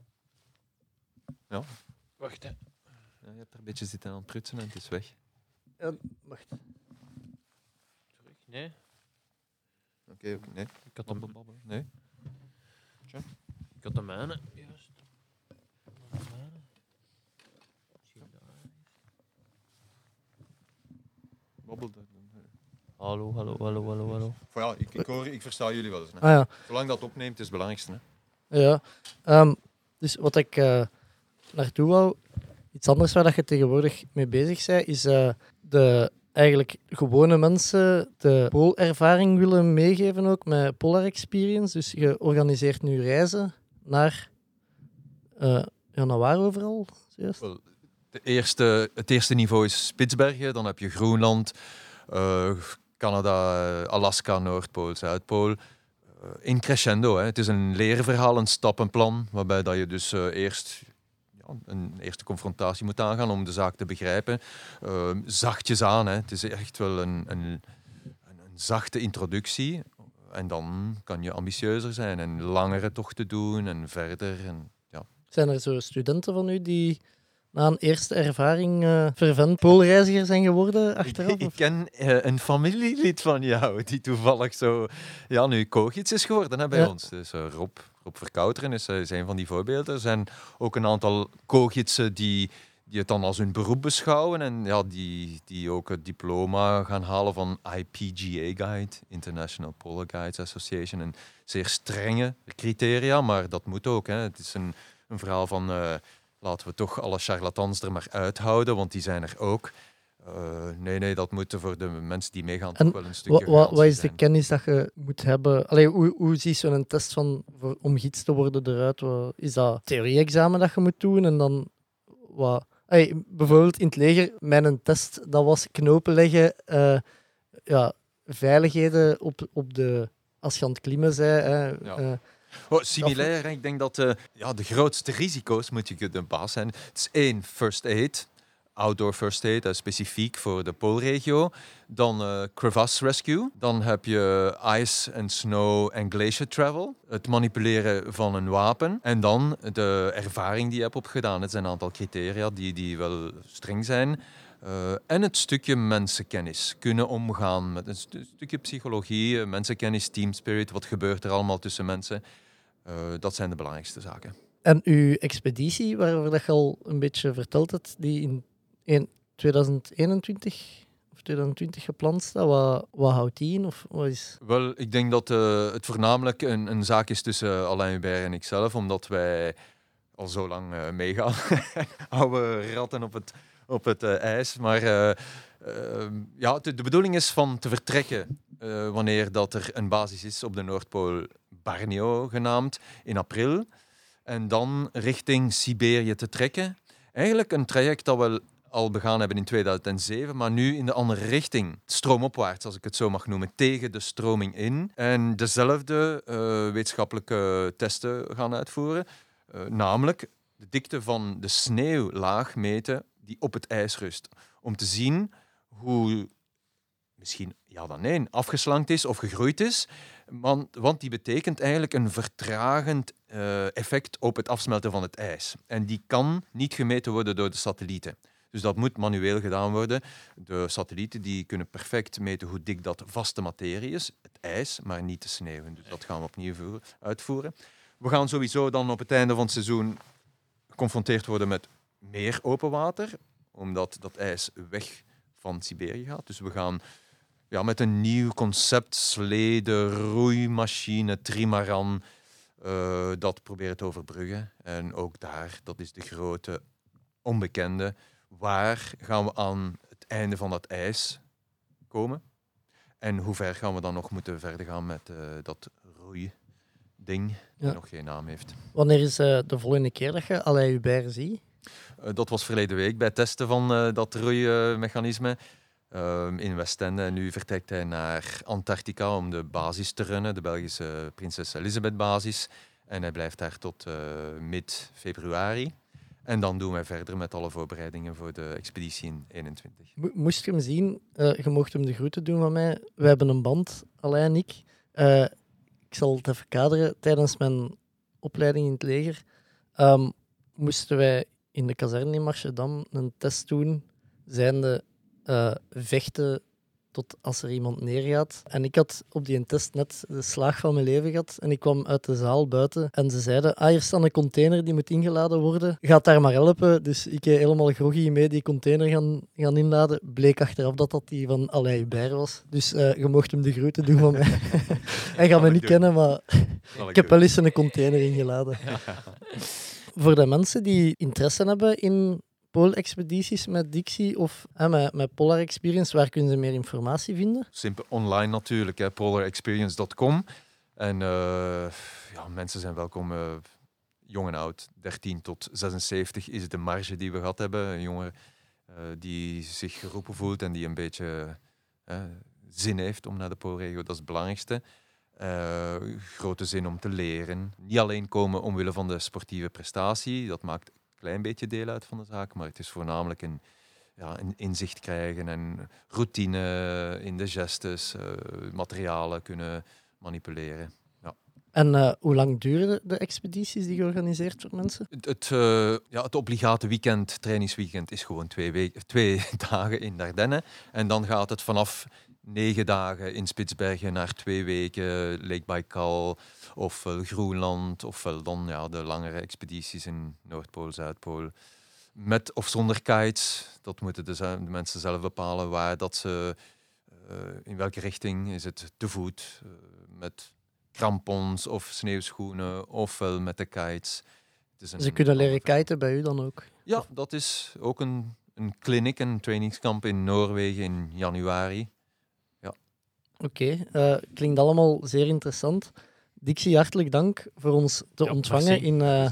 Wacht, hè. Ja, je hebt er een beetje zitten aan het prutsen en het is weg. wacht, Terug. Nee, Oké, oké, nee. ik had de, Nee. ik had de mijne. Juist. De mijne. Misschien daar. Babbel daar. Hallo, hallo, hallo, hallo, hallo. Ja, ik, ik, hoor, ik versta jullie wel eens. Hè. ah ja, Zolang dat opneemt, is het belangrijkste. Hè. ja. Ehm, dus wat ik eh, naartoe wou, iets anders waar dat je tegenwoordig mee bezig bent, is eh, de eigenlijk gewone mensen de poolervaring willen meegeven ook met Polar Experience. Dus je organiseert nu reizen naar, eh ja, naar waar overal? Juist? Het eerste niveau is Spitsbergen, dan heb je Groenland, eh, Canada, Alaska, Noordpool, Zuidpool. Eh, in crescendo. Hè. Het is een leerverhaal, een stappenplan, waarbij dat je dus eh, eerst ja, een eerste confrontatie moet aangaan om de zaak te begrijpen. Zachtjes aan. Hè. Het is echt wel een, een, een, een zachte introductie. En dan kan je ambitieuzer zijn en langere tochten doen en verder. En, ja. Zijn er zo studenten van u die na een eerste ervaring eh fervent poolreiziger zijn geworden achteraf? Ik, ken eh, een familielid van jou die toevallig zo ja, nu koogits is geworden hè, bij Ja. ons. Dus eh, Rob, Rob Verkouteren is, is een van die voorbeelden. Er zijn ook een aantal koogitsen die, die het dan als hun beroep beschouwen en ja, die, die ook het diploma gaan halen van IPGA Guide, International Polar Guides Association. Een zeer strenge criteria, maar dat moet ook. Hè. Het is een, een verhaal van laten we toch alle charlatans er maar uithouden, want die zijn er ook. Eh, nee, nee, dat moet voor de mensen die meegaan En toch wel een stukje wa- wat garantie is de kennis dat je moet hebben? Allee, hoe, hoe ziet zo'n test van, voor, om gids te worden eruit? Wat, is dat theorie-examen dat je moet doen? En dan wat? Allee, bijvoorbeeld in het leger, mijn test dat was knopen leggen, eh, ja, veiligheden op, op de, als je aan het klimmen bent. Hè, Ja. eh, Oh, similair, ik denk dat eh, ja, de grootste risico's moet je kunnen baas zijn. Het is één, first aid. Outdoor first aid, is specifiek voor de Poolregio. Dan eh, crevasse rescue. Dan heb je ice and snow en glacier travel. Het manipuleren van een wapen. En dan de ervaring die je hebt opgedaan. Het zijn een aantal criteria die, die wel streng zijn. Uh, en het stukje mensenkennis. Kunnen omgaan met een stu stukje psychologie, mensenkennis, team spirit. Wat gebeurt er allemaal tussen mensen? Uh, dat zijn de belangrijkste zaken. En uw expeditie, waarover dat je al een beetje verteld hebt, die in, in 2021 of 2020 gepland staat, wat, wat houdt die in? Of wat is... Wel, ik denk dat uh, het voornamelijk een, een zaak is tussen Alain Hubert en ikzelf, omdat wij al zo lang meegaan. Oude ratten op het, op het uh, ijs. Maar ja, de, bedoeling is van te vertrekken wanneer dat er een basis is op de Noordpool, Barneo genaamd, in april. En dan richting Siberië te trekken. Eigenlijk een traject dat we al begaan hebben in 2007, maar nu in de andere richting. Stroomopwaarts, als ik het zo mag noemen, tegen de stroming in. En dezelfde wetenschappelijke testen gaan uitvoeren. Namelijk de dikte van de sneeuwlaag meten die op het ijs rust. Om te zien hoe misschien ja dan nee, afgeslankt is of gegroeid is. Want, die betekent eigenlijk een vertragend uh, effect op het afsmelten van het ijs. En die kan niet gemeten worden door de satellieten. Dus dat moet manueel gedaan worden. De satellieten die kunnen perfect meten hoe dik dat vaste materie is, het ijs, maar niet de sneeuw. Dus dat gaan we opnieuw uitvoeren. We gaan sowieso dan op het einde van het seizoen geconfronteerd worden met meer open water, omdat dat ijs weg van Siberië gaat. Dus we gaan ja, met een nieuw concept, slede, roeimachine, trimaran, uh, dat proberen te overbruggen. En ook daar, dat is de grote onbekende. Waar gaan we aan het einde van dat ijs komen? En hoe ver gaan we dan nog moeten verder gaan met uh, dat roeiding, die ja. nog geen naam heeft? Wanneer is uh, de volgende keer dat je Alain Hubert ziet? Uh, dat was verleden week bij het testen van dat roeimechanisme ehm, in Westende. En nu vertrekt hij naar Antarctica om de basis te runnen, de Belgische Prinses Elisabeth basis. En hij blijft daar tot mid-februari. En dan doen wij verder met alle voorbereidingen voor de expeditie in 21. Moest je hem zien, je mocht hem de groeten doen van mij. We hebben een band, Alain en ik. Ik zal het even kaderen. Tijdens mijn opleiding in het leger um, moesten wij in de kazerne in Marchedam een test doen, zijnde uh, vechten tot als er iemand neergaat. En ik had op die test net de slaag van mijn leven gehad. En ik kwam uit de zaal buiten en ze zeiden, ah, hier staat een container die moet ingeladen worden. Gaat daar maar helpen. Dus ik helemaal groggy mee die container gaan, gaan inladen. Bleek achteraf dat dat die van Alain Hubert was. Dus uh, je mocht hem de groeten doen van mij. Hij gaat me niet kennen, maar ik heb wel eens een container ingeladen. Voor de mensen die interesse hebben in Pool-expedities met Dixie of hè, met, Polar Experience, waar kunnen ze meer informatie vinden? Simpel online natuurlijk, polarexperience.com. En uh, ja, mensen zijn welkom, uh, jong en oud, 13 tot 76 is de marge die we gehad hebben. Een jongen uh, die zich geroepen voelt en die een beetje zin heeft om naar de Poolregio, dat is het belangrijkste. grote zin om te leren. Niet alleen komen omwille van de sportieve prestatie, dat maakt klein beetje deel uit van de zaak, maar het is voornamelijk een, ja, een inzicht krijgen en routine in de gestes, uh, materialen kunnen manipuleren. Ja. En uh, hoe lang duren de expedities die je organiseert voor mensen? Het, het, uh, ja, het obligate weekend, trainingsweekend, is gewoon twee, twee dagen in Dardenne. En dan gaat het vanaf negen dagen in Spitsbergen naar twee weken Lake Baikal, ofwel Groenland, ofwel dan ja, de langere expedities in Noordpool, Zuidpool. Met of zonder kites, dat moeten de, de mensen zelf bepalen waar dat ze, uh, in welke richting is het te voet, uh, met krampons of sneeuwschoenen, ofwel met de kites. Ze kunnen leren kiten bij u dan ook? Ja, dat is ook een, een clinic, een trainingskamp in Noorwegen in januari. Oké, okay, uh, klinkt allemaal zeer interessant. Dixie, hartelijk dank voor ons te ja, ontvangen in, uh,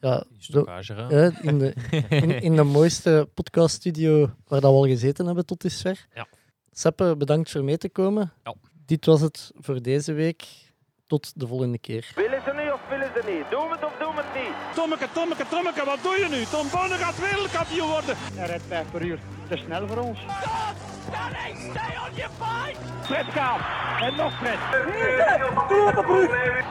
ja, de, in, de, in, in, de mooiste podcaststudio waar dat we al gezeten hebben tot dusver. Ja. Seppe, bedankt voor mee te komen. Ja. Dit was het voor deze week. tot de volgende keer. Willen ze niet? Doen we het of doen we het niet? Tommeke, Tommeke, Tommeke, wat doe je nu? Tom Bonne gaat wereldkampioen worden. Hij rijdt 5 per uur. Te snel voor ons. Stop! Stanley, stay on your fight! Fred Kaap. En nog Fred.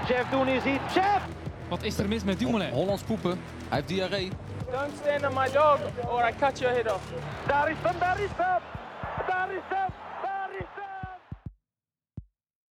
Jeff doen is iets. Jeff! Wat is er mis met Dumoulin? Hollands poepen. Hij heeft diarree. Don't stand on my dog or I cut your head off. Daar is hem, daar is hem! Daar is hem!